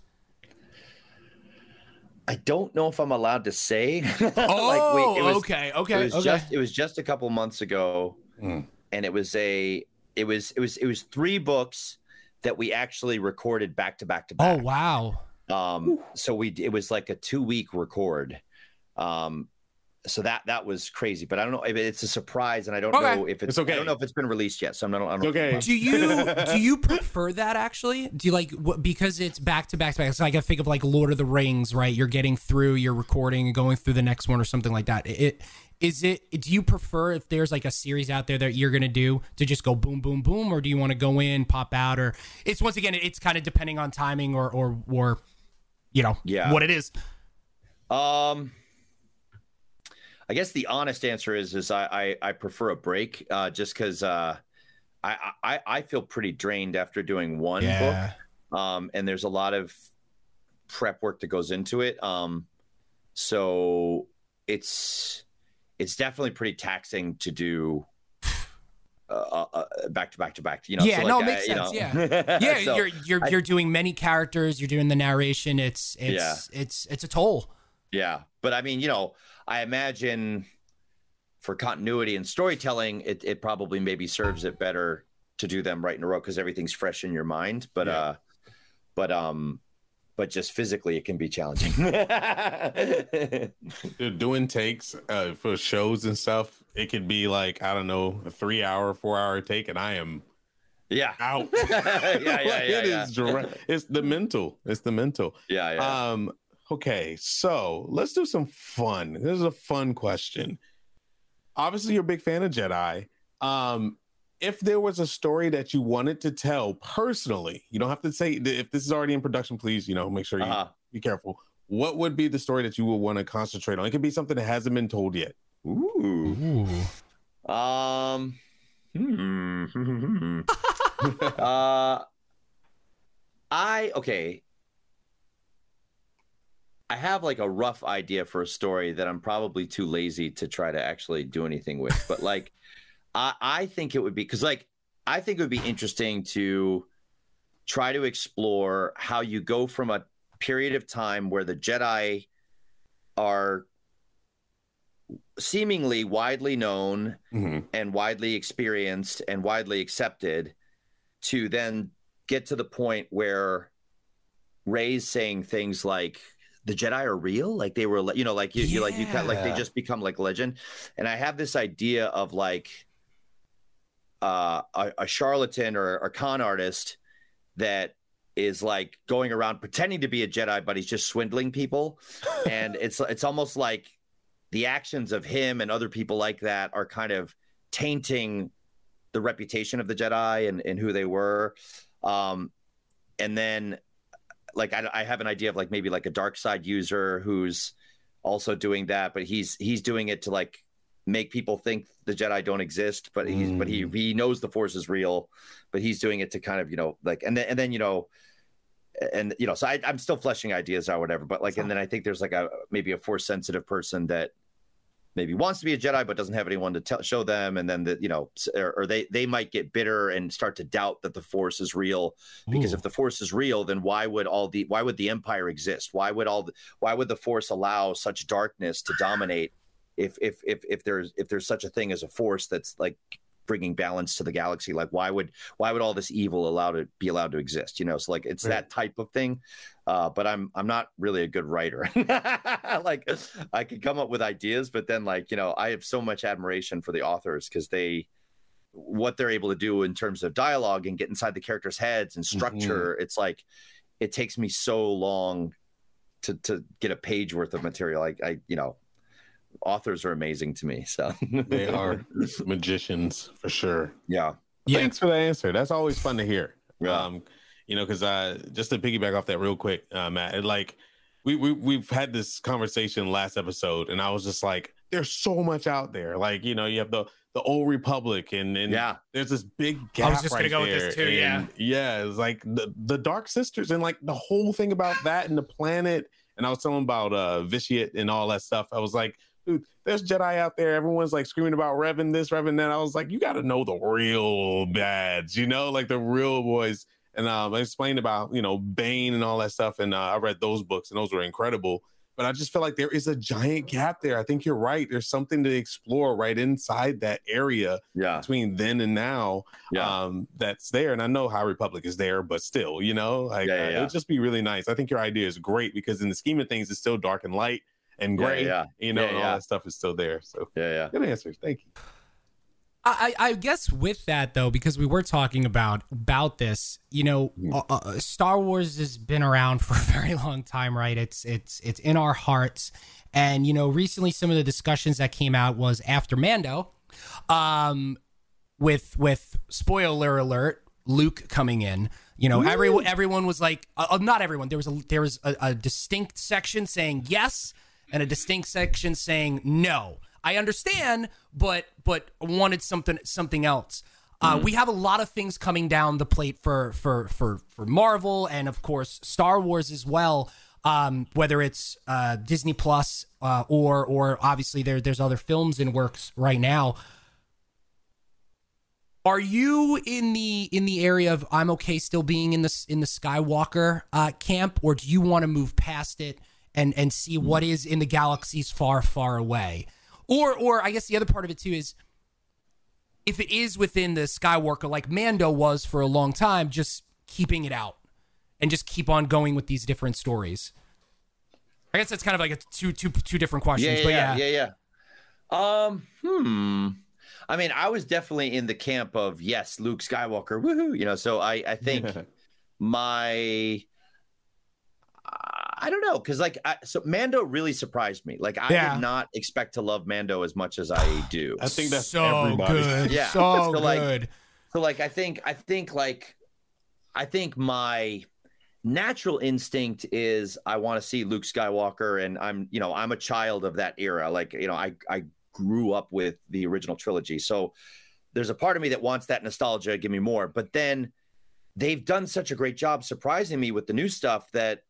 I don't know if I'm allowed to say. oh, like we, was, okay, okay. It was okay. just it was just a couple months ago, mm. and it was a it was it was it was three books that we actually recorded back to back to back. Oh wow! Um, so we it was like a two week record. Um, so that that was crazy, but I don't know if it's a surprise, and I don't okay. know if it's, it's, okay. I don't know if it's been released yet, so I'm not. I don't okay. Do you do you prefer that actually? Do you like what, because it's back to back to back? It's like I think of like Lord of the Rings, right? You're getting through, you're recording, and going through the next one or something like that. It is it. Do you prefer if there's like a series out there that you're gonna do to just go boom, boom, boom, or do you want to go in, pop out, or it's once again it's kind of depending on timing or or or you know yeah what it is. Um. I guess the honest answer is is I I, I prefer a break uh, just because uh, I, I I feel pretty drained after doing one yeah. book, um, and there's a lot of prep work that goes into it. Um, so it's it's definitely pretty taxing to do uh, uh, uh back to back to back. You know, yeah, so no, it makes sense. Know. Yeah, yeah, so you're you're I, you're doing many characters. You're doing the narration. It's it's yeah. it's it's a toll. Yeah, but I mean, you know, I imagine for continuity and storytelling, it, it probably maybe serves it better to do them right in a row because everything's fresh in your mind. But yeah. uh, but um, but just physically, it can be challenging. Doing takes uh, for shows and stuff, it could be like I don't know, a three hour, four hour take, and I am yeah out. yeah, yeah, yeah, it yeah. is. It's the mental. It's the mental. Yeah, yeah. Um, Okay, so let's do some fun. This is a fun question. Obviously, you're a big fan of Jedi. Um, if there was a story that you wanted to tell personally, you don't have to say if this is already in production. Please, you know, make sure you uh-huh. be careful. What would be the story that you would want to concentrate on? It could be something that hasn't been told yet. Ooh. Ooh. Um. Hmm. uh. I okay. I have like a rough idea for a story that I'm probably too lazy to try to actually do anything with. But like, I, I think it would be because like I think it would be interesting to try to explore how you go from a period of time where the Jedi are seemingly widely known mm-hmm. and widely experienced and widely accepted to then get to the point where Rey's saying things like the Jedi are real. Like they were, you know, like you, yeah. you like you kind like they just become like legend. And I have this idea of like uh, a, a charlatan or a con artist that is like going around pretending to be a Jedi, but he's just swindling people. and it's it's almost like the actions of him and other people like that are kind of tainting the reputation of the Jedi and, and who they were. Um, and then like I, I have an idea of like maybe like a dark side user who's also doing that, but he's he's doing it to like make people think the Jedi don't exist, but he's mm. but he mm. he knows the Force is real, but he's doing it to kind of you know like and then and then you know and you know so I, I'm still fleshing ideas or whatever, but like and then I think there's like a maybe a Force sensitive person that maybe wants to be a Jedi but doesn't have anyone to tell, show them, and then that you know, or, or, they they might get bitter and start to doubt that the Force is real because Ooh. if the Force is real, then why would all the why would the Empire exist? Why would all the, why would the Force allow such darkness to dominate if if if if there's if there's such a thing as a force that's like bringing balance to the galaxy like why would why would all this evil allow to be allowed to exist you know so like it's Right. that type of thing uh but i'm i'm not really a good writer like i can come up with ideas but then like you know i have so much admiration for the authors because they what they're able to do in terms of dialogue and get inside the characters heads and structure it's like it takes me so long to to get a page worth of material i i you know authors are amazing to me so They are magicians for sure. yeah Yeah. Thanks for the answer. That's always fun to hear. Yeah. Um, you know, because uh, just to piggyback off that real quick, uh, Matt, it, like we we we've had this conversation last episode, and I was just like, there's so much out there. Like, you know, you have the the old Republic, and and yeah there's this big gap. I was just gonna right go with this there, too, yeah. Yeah, it's like the the Dark Sisters, and like the whole thing about that and the planet. And I was telling about uh Vitiate and all that stuff. I was like, dude, there's Jedi out there. Everyone's like screaming about Revan this, Revan that. I was like, you got to know the real bads, you know, like the real boys. And um, I explained about you know Bane and all that stuff, and uh, I read those books, and those were incredible. But I just feel like there is a giant gap there. I think you're right. There's something to explore right inside that area yeah between then and now yeah um that's there and i know high republic is there but still you know like Yeah, yeah, uh, yeah. it'd just be really nice i think your idea is great because in the scheme of things it's still dark and light and gray yeah. you know all that stuff is still there so yeah yeah good answers thank you I, I guess with that though, because we were talking about about this, you know, uh, uh, Star Wars has been around for a very long time, right? It's it's it's in our hearts, and you know, recently some of the discussions that came out was after Mando, um, with with spoiler alert, Luke coming in. You know, everyone everyone was like, uh, uh, not everyone. There was a there was a, a distinct section saying yes, and a distinct section saying no. I understand, but but wanted something something else. Uh, we have a lot of things coming down the plate for for for for Marvel and of course Star Wars as well. Um, whether it's uh, Disney Plus uh, or or obviously there there's other films in works right now. Are you in the in the area of I'm okay still being in this in the Skywalker uh, camp, or do you want to move past it and and see what is in the galaxies far far away? Or or I guess the other part of it too is if it is within the Skywalker, like Mando was for a long time, just keeping it out and just keep on going with these different stories. I guess that's kind of like a two two two different questions, yeah, but yeah, yeah, yeah, yeah. Um, hmm. I mean, I was definitely in the camp of yes, Luke Skywalker, woohoo! You know, so I, I think my, I don't know, because like, I, so Mando really surprised me. Like, I Yeah. did not expect to love Mando as much as I do. i think that's so everybody good, Yeah. so So, like, good. So like I think I think like I think my natural instinct is I want to see Luke Skywalker and I'm you know I'm a child of that era like you know I I grew up with the original trilogy so there's a part of me that wants that nostalgia give me more but then they've done such a great job surprising me with the new stuff that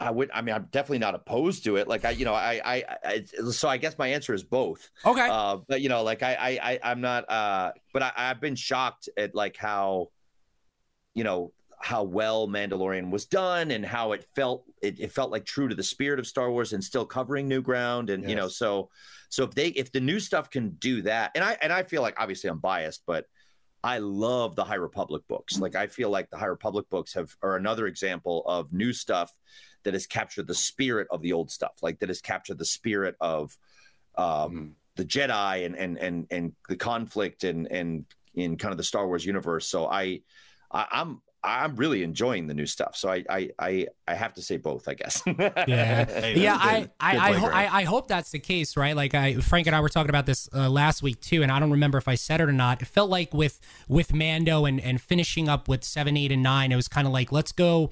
I would I mean I'm definitely not opposed to it like I you know I I, I so I guess my answer is both Okay, uh, but you know, like I, I, I I'm not. Uh, but I, I've been shocked at like how, you know, how well Mandalorian was done and how it felt. It, it felt like true to the spirit of Star Wars and still covering new ground. And you know, so so if they if the new stuff can do that, and I and I feel like obviously I'm biased, but I love the High Republic books. Like I feel like the High Republic books have are another example of new stuff that has captured the spirit of the old stuff. Like that has captured the spirit of um, Mhm. the Jedi and and and and the conflict and and in kind of the Star Wars universe. So I, I I'm I'm really enjoying the new stuff. So I I I, I have to say both, I guess. Yeah. Hey, yeah, that's I, good. I, Good I, ho- I, I hope that's the case, right? Like, I, Frank and I were talking about this uh, last week too, and I don't remember if I said it or not. It felt like with with Mando and and finishing up with seven, eight, and nine, it was kind of like let's go,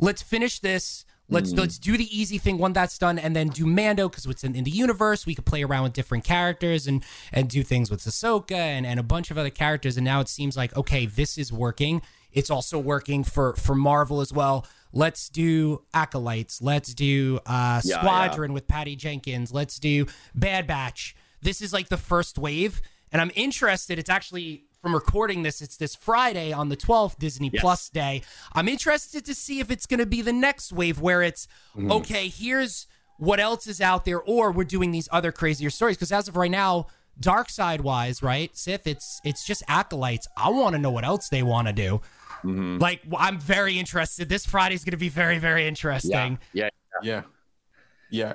let's finish this. Let's let's do the easy thing when that's done, and then do Mando because it's in, in the universe. We could play around with different characters and and do things with Ahsoka and and a bunch of other characters. And now it seems like okay, this is working. It's also working for for Marvel as well. Let's do acolytes. Let's do uh, Yeah, Squadron with Patty Jenkins. Let's do Bad Batch. This is like the first wave, and I'm interested. It's actually from recording this. It's this Friday on the 12th, Disney Yes. Plus day. I'm interested to see if it's going to be the next wave where it's okay. Here's what else is out there, or we're doing these other crazier stories. Because as of right now, dark side wise, right, Sith, it's it's just acolytes. I want to know what else they want to do. Mhm. Like I'm very interested. This Friday's going to be very very interesting. Yeah. Yeah. Yeah.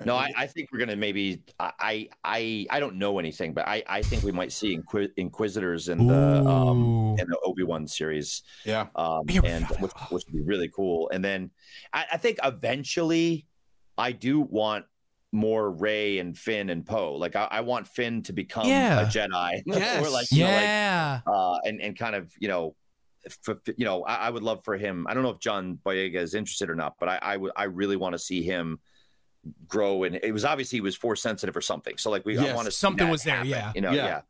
No, I, I think we're gonna maybe. I, I I don't know anything, but I, I think we might see Inquis- Inquisitors in the um in the Obi Wan series, yeah. um, Yeah, and which, which would be really cool. And then I, I think eventually, I do want more Rey and Finn and Poe. Like I, I want Finn to become Yeah. a Jedi, Yes. or like you know, like yeah. uh, and and kind of you know, f- you know, I, I would love for him. I don't know if John Boyega is interested or not, but I I I really want to see him grow. And it was obviously he was force sensitive or something. So like we I Yes. want to Something was there, yeah. you know, Yeah. yeah.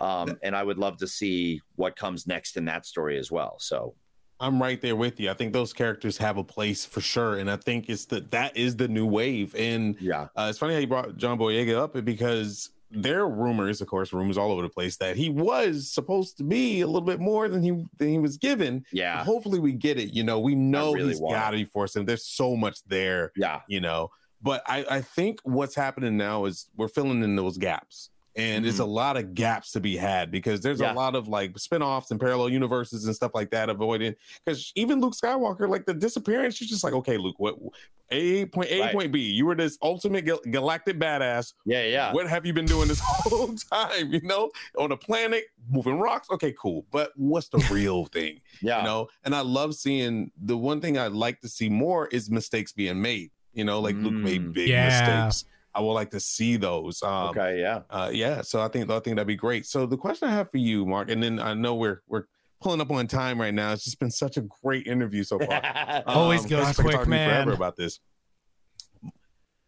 Um, and I would love to see what comes next in that story as well. So I'm right there with you. I think those characters have a place for sure, and I think it's that that is the new wave. And yeah, uh, it's funny how you brought John Boyega up because there are rumors, of course, rumors all over the place that he was supposed to be a little bit more than he than he was given. yeah, Hopefully, we get it. You know, we know really he's want got to be forced, and there's so much there. yeah, You know, but I I think what's happening now is we're filling in those gaps. And there's a mm-hmm. lot of gaps to be had because there's Yeah. a lot of like spin-offs and parallel universes and stuff like that avoided. Because even Luke Skywalker, like the disappearance, you're just like, okay, Luke, what A point A Right. point B, you were this ultimate gal- galactic badass. yeah, yeah. What have you been doing this whole time? You know, on a planet moving rocks. Okay, cool. But what's the real thing? yeah. You know, and I love seeing the one thing I'd like to see more is mistakes being made. You know, like Luke made Mm. big Yeah. mistakes. I would like to see those. Um, okay, yeah. uh, yeah, so I think I think that'd be great. So the question I have for you, Marc, and then I know we're we're pulling up on time right now. It's just been such a great interview so far. Always goes gosh, I could quick, talk to you forever man. About this,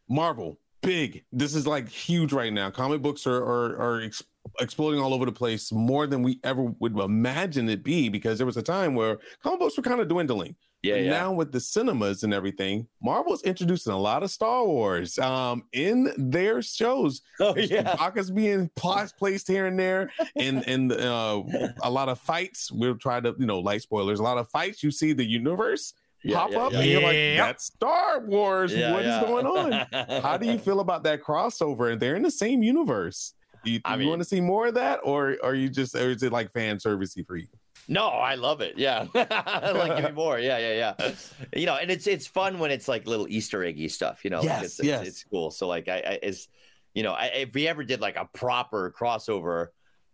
Marvel, big. This is like huge right now. Comic books are are, are ex- exploding all over the place more than we ever would imagine it be. Because there was a time where comic books were kind of dwindling. Yeah, yeah. now with the cinemas and everything, Marvel's introducing a lot of Star Wars um, in their shows. oh yeah. Chewbacca's being pla- placed here and there, and and uh, a lot of fights. We'll try to you know light spoilers. A lot of fights. You see the universe Yeah, pop yeah, up, yeah. and you're like, Yep. "That's Star Wars. What is Yeah, yeah. going on?" How do you feel about that crossover? And they're in the same universe. Do you, I you mean- want to see more of that, or are you just, or is it like fan servicey for you? No, I love it. Yeah, like give me more. Yeah, yeah, yeah. You know, and it's it's fun when it's like little Easter eggy stuff. You know, Yes, it's, it's, yes. it's cool. So like, I, I is, you know, I, if we ever did like a proper crossover,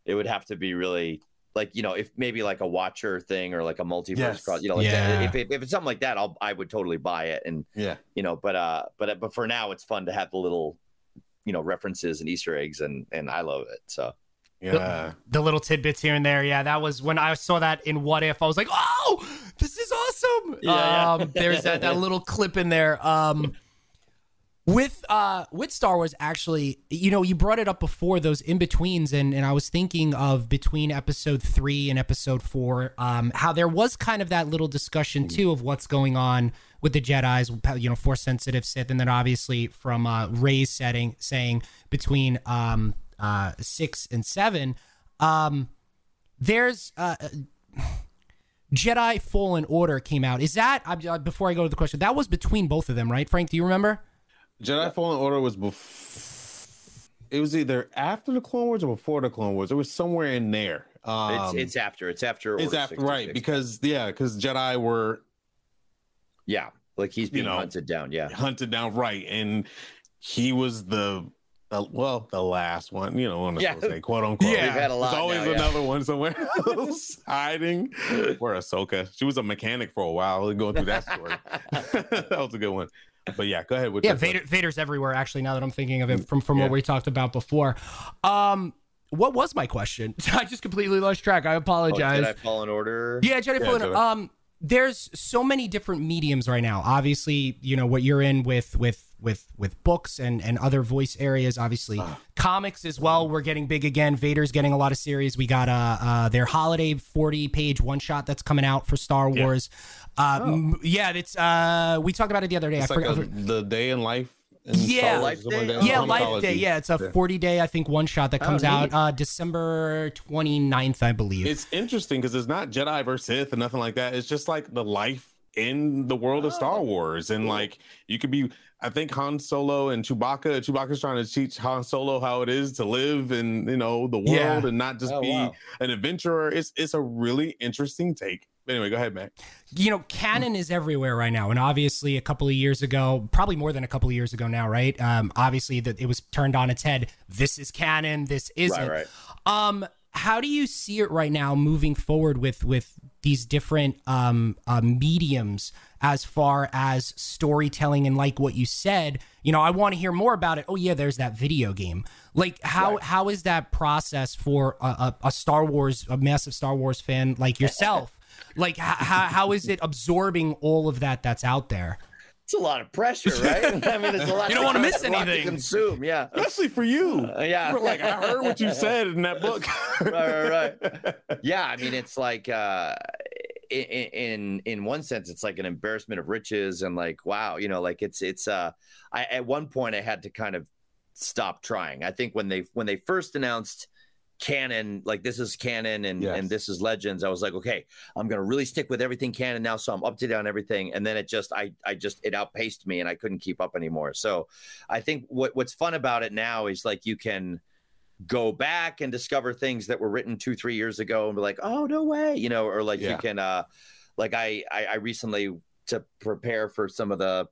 it would have to be really like you know, if maybe like a Watcher thing or like a multiverse Yes. cross. You know, like Yeah. if, if if it's something like that, I'll I would totally buy it. And Yeah, you know, but uh, but but for now, it's fun to have the little, you know, references and Easter eggs, and and I love it. So yeah. the little tidbits here and there. Yeah, that was when I saw that in What If. I was like, oh, this is awesome. Yeah, yeah. Um, there's that, that little clip in there. Um, with uh with Star Wars, actually, you know, you brought it up before those in betweens, and and I was thinking of between episode three and episode four, um, how there was kind of that little discussion too of what's going on with the Jedi's, you know, force sensitive Sith, and then obviously from uh, Rey's setting saying between um uh six and seven, um, there's uh. Jedi Fallen Order came out. Is that uh, before I go to the question? That was between both of them, right? Frank, do you remember? Jedi Fallen Order was before. It was either after the Clone Wars or before the Clone Wars. It was somewhere in there. Um, it's it's after it's after it's after 66. right because yeah, because Jedi were yeah, like he's being know, hunted down. Yeah, hunted down right, and he was the, the well the last one. You know, I'm not Yeah. supposed to say quote unquote. Yeah. we've had a lot. There's always now, yeah. another one somewhere else hiding. Where Ahsoka, she was a mechanic for a while. Going through that story, that was a good one. But yeah, go ahead with Yeah, Vader, Vader's everywhere. Actually, now that I'm thinking of it from from Yeah. what we talked about before. Um, what was my question? I just completely lost track. I Oh, apologize. Jedi Fallen Order. Yeah, Jedi Yeah, Fallen. Jedi. Um, there's so many different mediums right now. Obviously, you know what you're in with with with with books and and other voice areas. Obviously, Ah. comics as well. We're getting big again. Vader's getting a lot of series. We got uh, uh their holiday 40 page one shot that's coming out for Star Yeah. Wars. Uh, m- yeah, it's uh we talked about it the other day. It's I like forgot. a, the day in life. in Yeah. Life something like yeah, Life Day. Yeah, it's a Yeah. 40 day, I think, one shot that Oh, comes neat. out uh, December 29th, I believe. It's interesting because it's not Jedi versus Sith and nothing like that. It's just like the life in the world of Star Oh, Wars, and like you could be. I think Han Solo and Chewbacca. Chewbacca's trying to teach Han Solo how it is to live in you know the world Yeah. and not just Oh, be wow. an adventurer. It's it's a really interesting take. But anyway, go ahead, Mac. you know, canon is everywhere right now, and obviously, a couple of years ago, probably more than a couple of years ago now, right? Um, obviously, that it was turned on its head. This is canon. This isn't. Right, right. Um, how do you see it right now, moving forward with with these different um, uh, mediums as far as storytelling and like what you said? You know, I want to hear more about it. Oh yeah, there's that video game. Like how how is that process for a, a, a Star Wars, a massive Star Wars fan like yourself? like how how is it absorbing all of that that's out there? It's a lot of pressure, right? I mean, it's a lot. You don't wanna miss a lot to anything. consume, yeah. Especially for you. Uh, yeah. You were like I heard what you said in that book. right, right, yeah i mean it's like uh i- i- in in one sense it's like an embarrassment of riches and like wow you know like it's it's uh i at one point i had to kind of stop trying i think when they when they first announced canon like this is canon and Yes. and this is legends i was like okay i'm gonna really stick with everything canon now so i'm up to date on everything and then it just i i just it outpaced me and i couldn't keep up anymore so i think what what's fun about it now is like you can go back and discover things that were written two three years ago and be like oh no way you know or like Yeah. you can uh like I, I i recently to prepare for some of the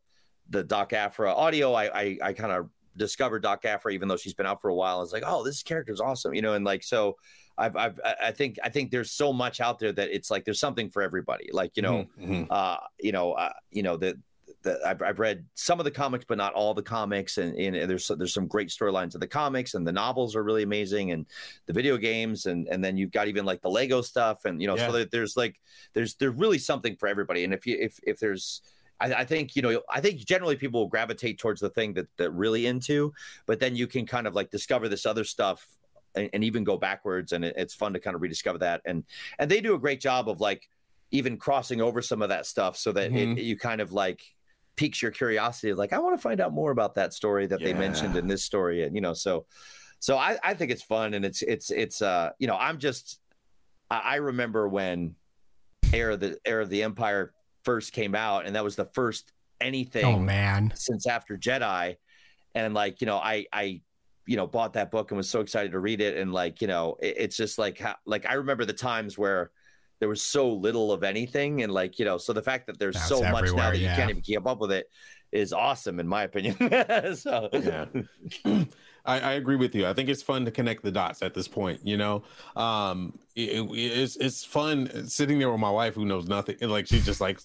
the Doc Aphra audio i i, I kind of discovered Doc Aphra even though she's been out for a while It's like oh this character is awesome you know and like so I've, I've, I think, I think there's so much out there that it's like there's something for everybody. Like you know, Mhm. uh, you know, uh, you know the, the I've, I've read some of the comics, but not all the comics, and, and there's there's some great storylines in the comics, and the novels are really amazing, and the video games, and and then you've got even like the Lego stuff, and you know, Yeah. so there's like there's there's really something for everybody, and if you if if there's I, I think you know I think generally people will gravitate towards the thing that they're really into, but then you can kind of like discover this other stuff and, and even go backwards and it, it's fun to kind of rediscover that and and they do a great job of like even crossing over some of that stuff so that Mhm. it, you kind of like piques your curiosity like i want to find out more about that story that they mentioned in this story and you know so so i i think it's fun and it's it's it's uh you know i'm just i, I remember when heir of the heir of the empire first came out and that was the first anything Oh man. since after Jedi, and like you know, I I you know bought that book and was so excited to read it, and like you know, it, it's just like how like I remember the times where there was so little of anything, and like you know, so the fact that there's That's so much now everywhere, that you can't even keep up with it is awesome in my opinion. so yeah. I, I agree with you. I think it's fun to connect the dots at this point you know? Um it- it- it's it's fun sitting there with my wife who knows nothing. And like she's just like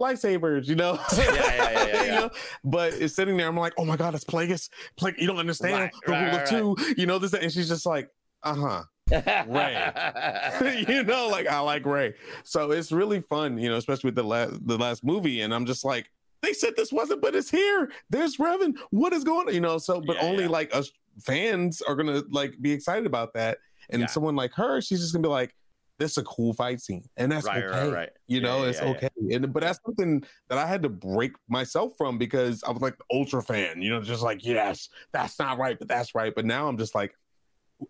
lightsabers you know Yeah, yeah, yeah, You know? but it's sitting there i'm like oh my god it's plagueis Plague, you don't understand Right, the right, rule of right, two you know this and she's just like uh-huh Rey, you know, like I like Rey. So it's really fun, you know, especially with the last the last movie. And I'm just like, they said this wasn't, but it's here. There's Revan. What is going on? You know, so but only like us fans are gonna like be excited about that. And someone like her, she's just gonna be like, this is a cool fight scene. And that's right, okay. right, right. You know, yeah, it's yeah, yeah. okay. And but that's something that I had to break myself from because I was like ultra fan, you know, just like, yes, that's not right, but that's right. But now I'm just like,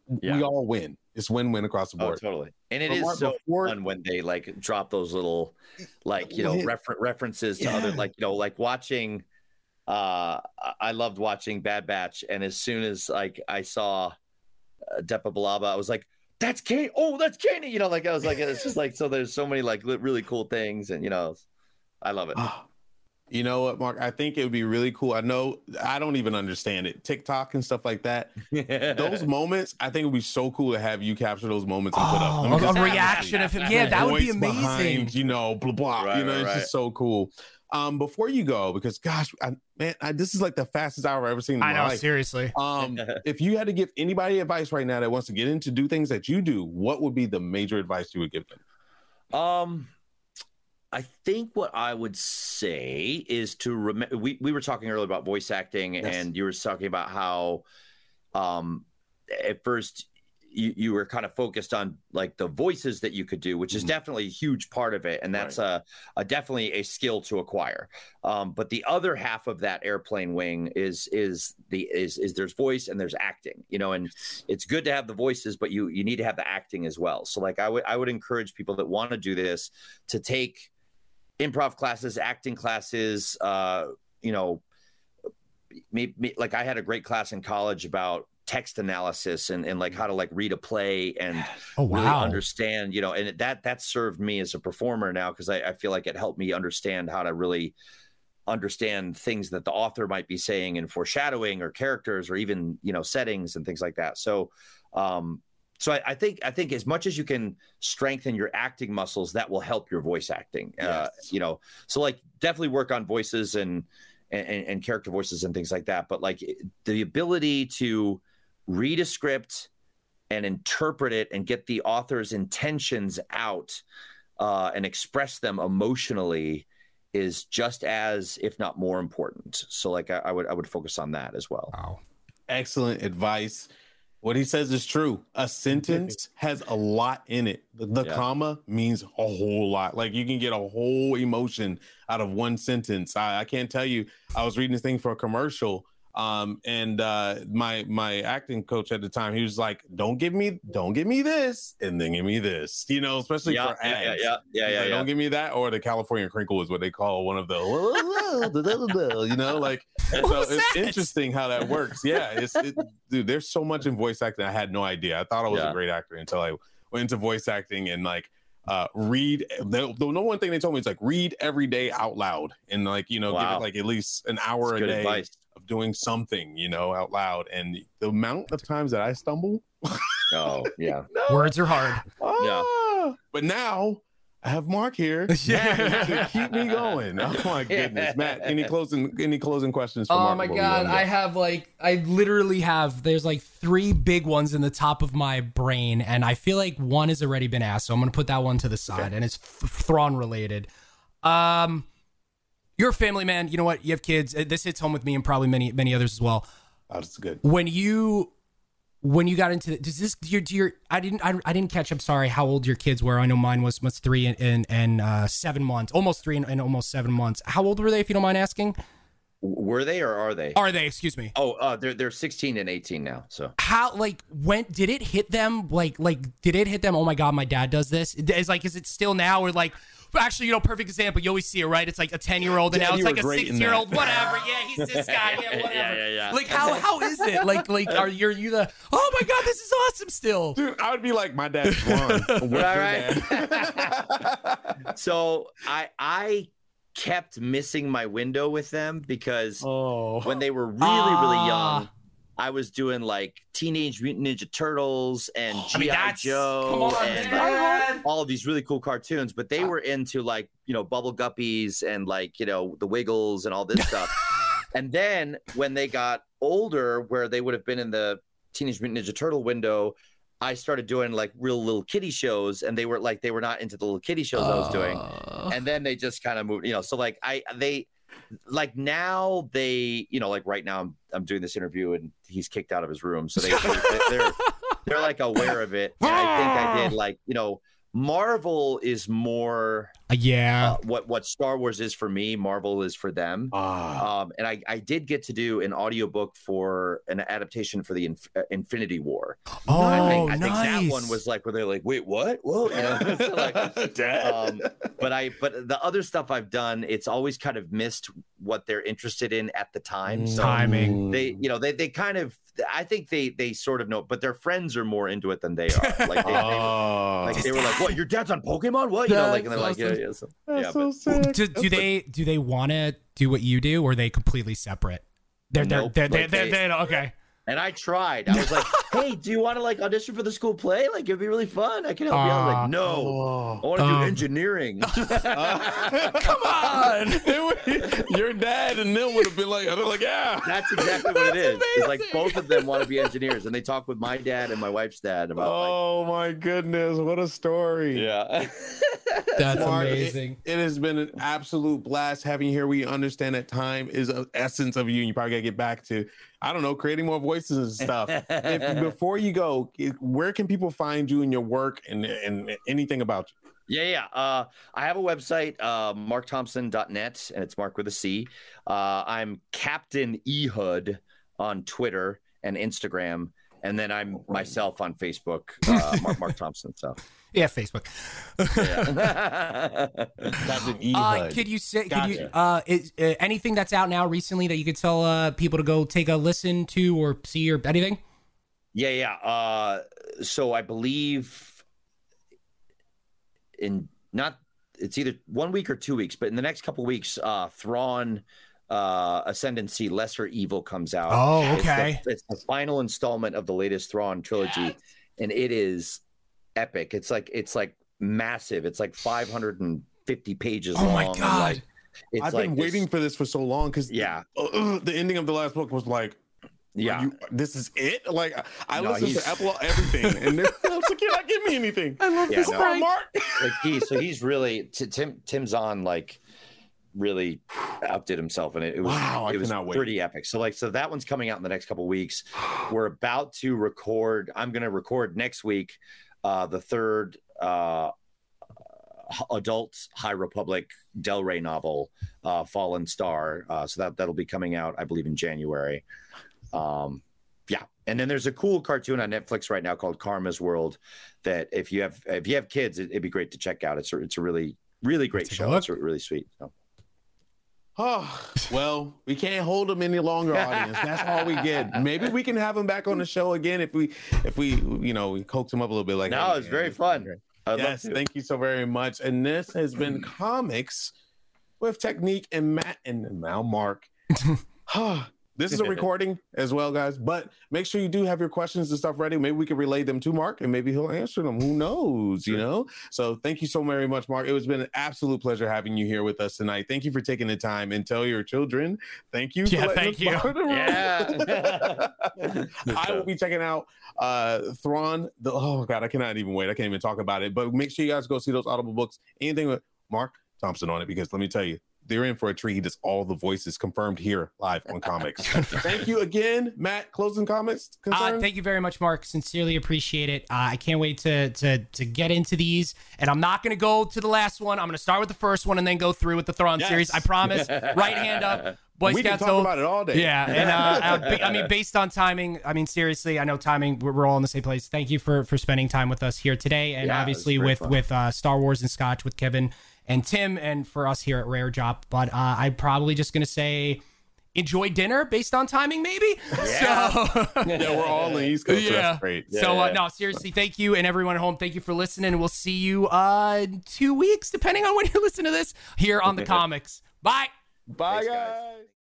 we all win. It's win-win across the board Oh, board. totally. And it is so before- fun when they like drop those little, like you know, Yeah. refer- references to other, like you know, like watching. Uh, I- loved watching Bad Batch, and as soon as like I saw uh, Depa Billaba, I was like, "That's Kane! Oh, that's Kane!" You know, like I was like, it's just like so. There's so many like really cool things, and you know, I love it. Ah, you know what, Marc? I think it would be really cool. I know I don't even understand it. TikTok and stuff like that. Those moments, I think it would be so cool to have you capture those moments and put up. Oh, Let a, a reaction of him. Yeah, that would be amazing. behind, you know, blah blah. Right, you know, right, it's right. just so cool. Um, before you go, because gosh, I, man, I, this is like the fastest hour I've ever seen in I my know, life. seriously. Um, if you had to give anybody advice right now that wants to get into do things that you do, what would be the major advice you would give them? Um, I think what I would say is to remember. We we were talking earlier about voice acting, Yes. and you were talking about how, um, at first you, you were kind of focused on like the voices that you could do, which is Mhm. definitely a huge part of it, and that's a, a definitely a skill to acquire. Um, but the other half of that airplane wing is is the is is there's voice and there's acting, you know, and it's good to have the voices, but you you need to have the acting as well. So like I would I would encourage people that want to do this to take improv classes, acting classes, uh, you know, maybe, like I had a great class in college about text analysis and, and like how to like read a play and Oh really understand, you know, and that that served me as a performer now because I, I feel like it helped me understand how to really understand things that the author might be saying and foreshadowing or characters or even you know settings and things like that. So um so I, I think I think as much as you can strengthen your acting muscles, that will help your voice acting. Uh, you know, so like definitely work on voices and, and and character voices and things like that. But like the ability to read a script and interpret it and get the author's intentions out uh, and express them emotionally is just as, if not more important. So like I, I would I would focus on that as well. Wow. Excellent advice. What he says is true. A sentence has a lot in it. The, the Yeah. comma means a whole lot. Like you can get a whole emotion out of one sentence. I, I can't tell you. I was reading this thing for a commercial, um, and uh, my my acting coach at the time, he was like, "Don't give me, don't give me this, and then give me this." You know, especially yeah, for yeah, ads. yeah, yeah, yeah, yeah, like, yeah. Don't give me that, or the California crinkle is what they call one of the, you know, like so it's interesting how that works. Yeah, it's it, dude. There's so much in voice acting. I had no idea. I thought I was Yeah. a great actor until I went into voice acting and like uh read. The, the no one thing they told me is like read every day out loud and like you know give it like at least an hour That's a day advice. Of doing something you know out loud. And the amount of times that I stumble, Oh yeah. Words are hard. ah, but now. I have Marc here Yeah. to keep me going. Oh my goodness, Matt! Any closing any closing questions? For Oh Marc my god, let him go? I have like I literally have there's like three big ones in the top of my brain and I feel like one has already been asked, so I'm going to put that one to the side and it's th- Thrawn related. Um you're a family man, you know what? You have kids. Uh, This hits home with me and probably many many others as well. Oh, that's good. When you when you got into does this your do your I didn't I, I didn't catch I'm sorry how old your kids were I know mine was was three and and, and uh, seven months almost three and, and almost seven months how old were they if you don't mind asking Were they or are they? are they? Excuse me. Oh, uh, they're they're 16 and 18 now. So. How like when did it hit them? Like like did it hit them oh my god my dad does this is like is it still now or like actually you know perfect example you always see it right? It's like a 10 year old and Dad, now it's like a 6 year old whatever. Yeah he's this guy yeah whatever Yeah, yeah, yeah. like how how is it? Like like are you are you the oh my god this is awesome still. Dude, I would be like my dad's Ron. What's your Right, so I I kept missing my window with them because oh, when they were really really young, Ah. I was doing like Teenage Mutant Ninja Turtles and GI I mean, Joe on, and man. all of these really cool cartoons, but they were into like you know Bubble Guppies and like you know the Wiggles and all this stuff. and then when they got older, where they would have been in the Teenage Mutant Ninja Turtle window. I started doing like real little kitty shows, and they were like they were not into the little kitty shows I was doing. Uh, and then they just kind of moved you know so like i they like now they you know like right now i'm, I'm doing this interview and he's kicked out of his room. So they they're they're like aware of it. And i think i did like you know marvel is more yeah uh, what what star wars is for me marvel is for them ah, um, and I, I did get to do an audiobook for an adaptation for the Inf- uh, Infinity War. oh I think, I think that one was like where they're like, wait, what? Whoa, you know? So, like, Dad. um, but I but the other stuff I've done, it's always kind of missed what they're interested in at the time. So Timing. they, you know, they they kind of I think they they sort of know, but their friends are more into it than they are. Like they, they oh, like they were like, "What? Your dad's on Pokemon? What?" You know, like and they're like, awesome. "Yeah, yeah." So, that's yeah, so but- sick. do, do they do they want to do what you do or are they completely separate they're they're Nope, they're, they're, like they're, they- they're- okay And I tried. I was like, "Hey, do you want to like audition for the school play? Like, it'd be really fun. I can help you." I was like, "No, I Oh. want to do Um, engineering." Come on. Your dad and them would have been like, they're like, yeah. That's exactly what it That's is. It's like both of them want to be engineers, and they talk with my dad and my wife's dad about Oh my goodness, what a story. yeah. that's Marc, it- amazing It, has been an absolute blast having you here. We understand that time is an essence of you, and you probably gotta get back to, I don't know, creating more voices and stuff. if, before you go, where can people find you and your work and, and anything about you? Yeah, yeah. Uh, I have a website, uh, marcthompson.net, and it's Marc with a C. Uh, I'm Captain Ehud on Twitter and Instagram. and then I'm myself on Facebook, uh, Marc Mark Thompson. So Yeah, Facebook. yeah. That's an E Uh, could you say? Could you? Uh, is uh, anything that's out now recently that you could tell uh, people to go take a listen to or see or anything? Yeah, yeah. Uh, so I believe in not it's either one week or two weeks, but in the next couple weeks, uh, Thrawn uh, Ascendancy Lesser Evil comes out. Oh, It's the- okay. It's the, final installment of the latest Thrawn trilogy, and it is epic. It's like it's like massive. It's like 550 pages long. Oh my God. like, it's I've like been this- waiting for this for so long because Yeah, uh, uh, the ending of the last book was like, yeah. you, this is it. Like I No, listened he's- to Apple everything, and I was like, you're not giving me anything. I love Yeah, this no. Come Marc. like he so he's really t- Tim Tim's on like really outdid himself and it, it was Wow, it was cannot wait. pretty epic. So like so that one's coming out in the next couple weeks. We're about to record. I'm going to record next week uh the third uh adult High Republic Del Rey novel, uh, Fallen Star. Uh, so that that'll be coming out, I believe, in January. Um, yeah, and then there's a cool cartoon on Netflix right now called Karma's World. That if you have if you have kids, it, would be great to check out. It's a, it's a really really great show. It's really sweet. So. Oh, well, we can't hold them any longer, audience. That's all we get. Maybe we can have him back on the show again if we, if we, you know, we coax him up a little bit. Like, No, hey, it's man, very fun. I'd yes, thank you so very much. And this has been Commix with Techniq and Matt and now Marc. this is a recording as well, guys. But make sure you do have your questions and stuff ready. Maybe we can relay them to Marc and maybe he'll answer them. Who knows? You know? So thank you so very much, Marc. It has been an absolute pleasure having you here with us tonight. Thank you for taking the time and tell your children. Thank you. Yeah, thank you. borrow the room. Yeah. I will be checking out uh Thrawn. The, oh god, I cannot even wait. I can't even talk about it. But make sure you guys go see those Audible books. Anything with Marc Thompson on it, because let me tell you, they're in for a treat. He does all the voices confirmed here live on Commix. Thank you again, Matt. Closing comments. Uh, thank you very much, Marc. Sincerely appreciate it. Uh, I can't wait to to to get into these. And I'm not going to go to the last one. I'm going to start with the first one and then go through with the Thrawn Yes. series. I promise. right hand up. Boy we can Scouts talk Hope. about it all day. Yeah, and uh, uh, I mean, based on timing, I mean, seriously, I know timing. We're, we're all in the same place. Thank you for for spending time with us here today, and Yeah, obviously with fun. with uh, Star Wars and Scotch with Kevin and Tim, and for us here at Rare Drop. But uh, I'm probably just gonna say. Enjoy dinner based on timing, maybe. Yeah. So, yeah, we're all on the East Coast. So Yeah. that's great. so uh, Yeah. no, seriously, thank you, and everyone at home, thank you for listening. We'll see you uh in two weeks, depending on when you listen to this, here on the Commix. Bye. Bye, Thanks, guys. guys.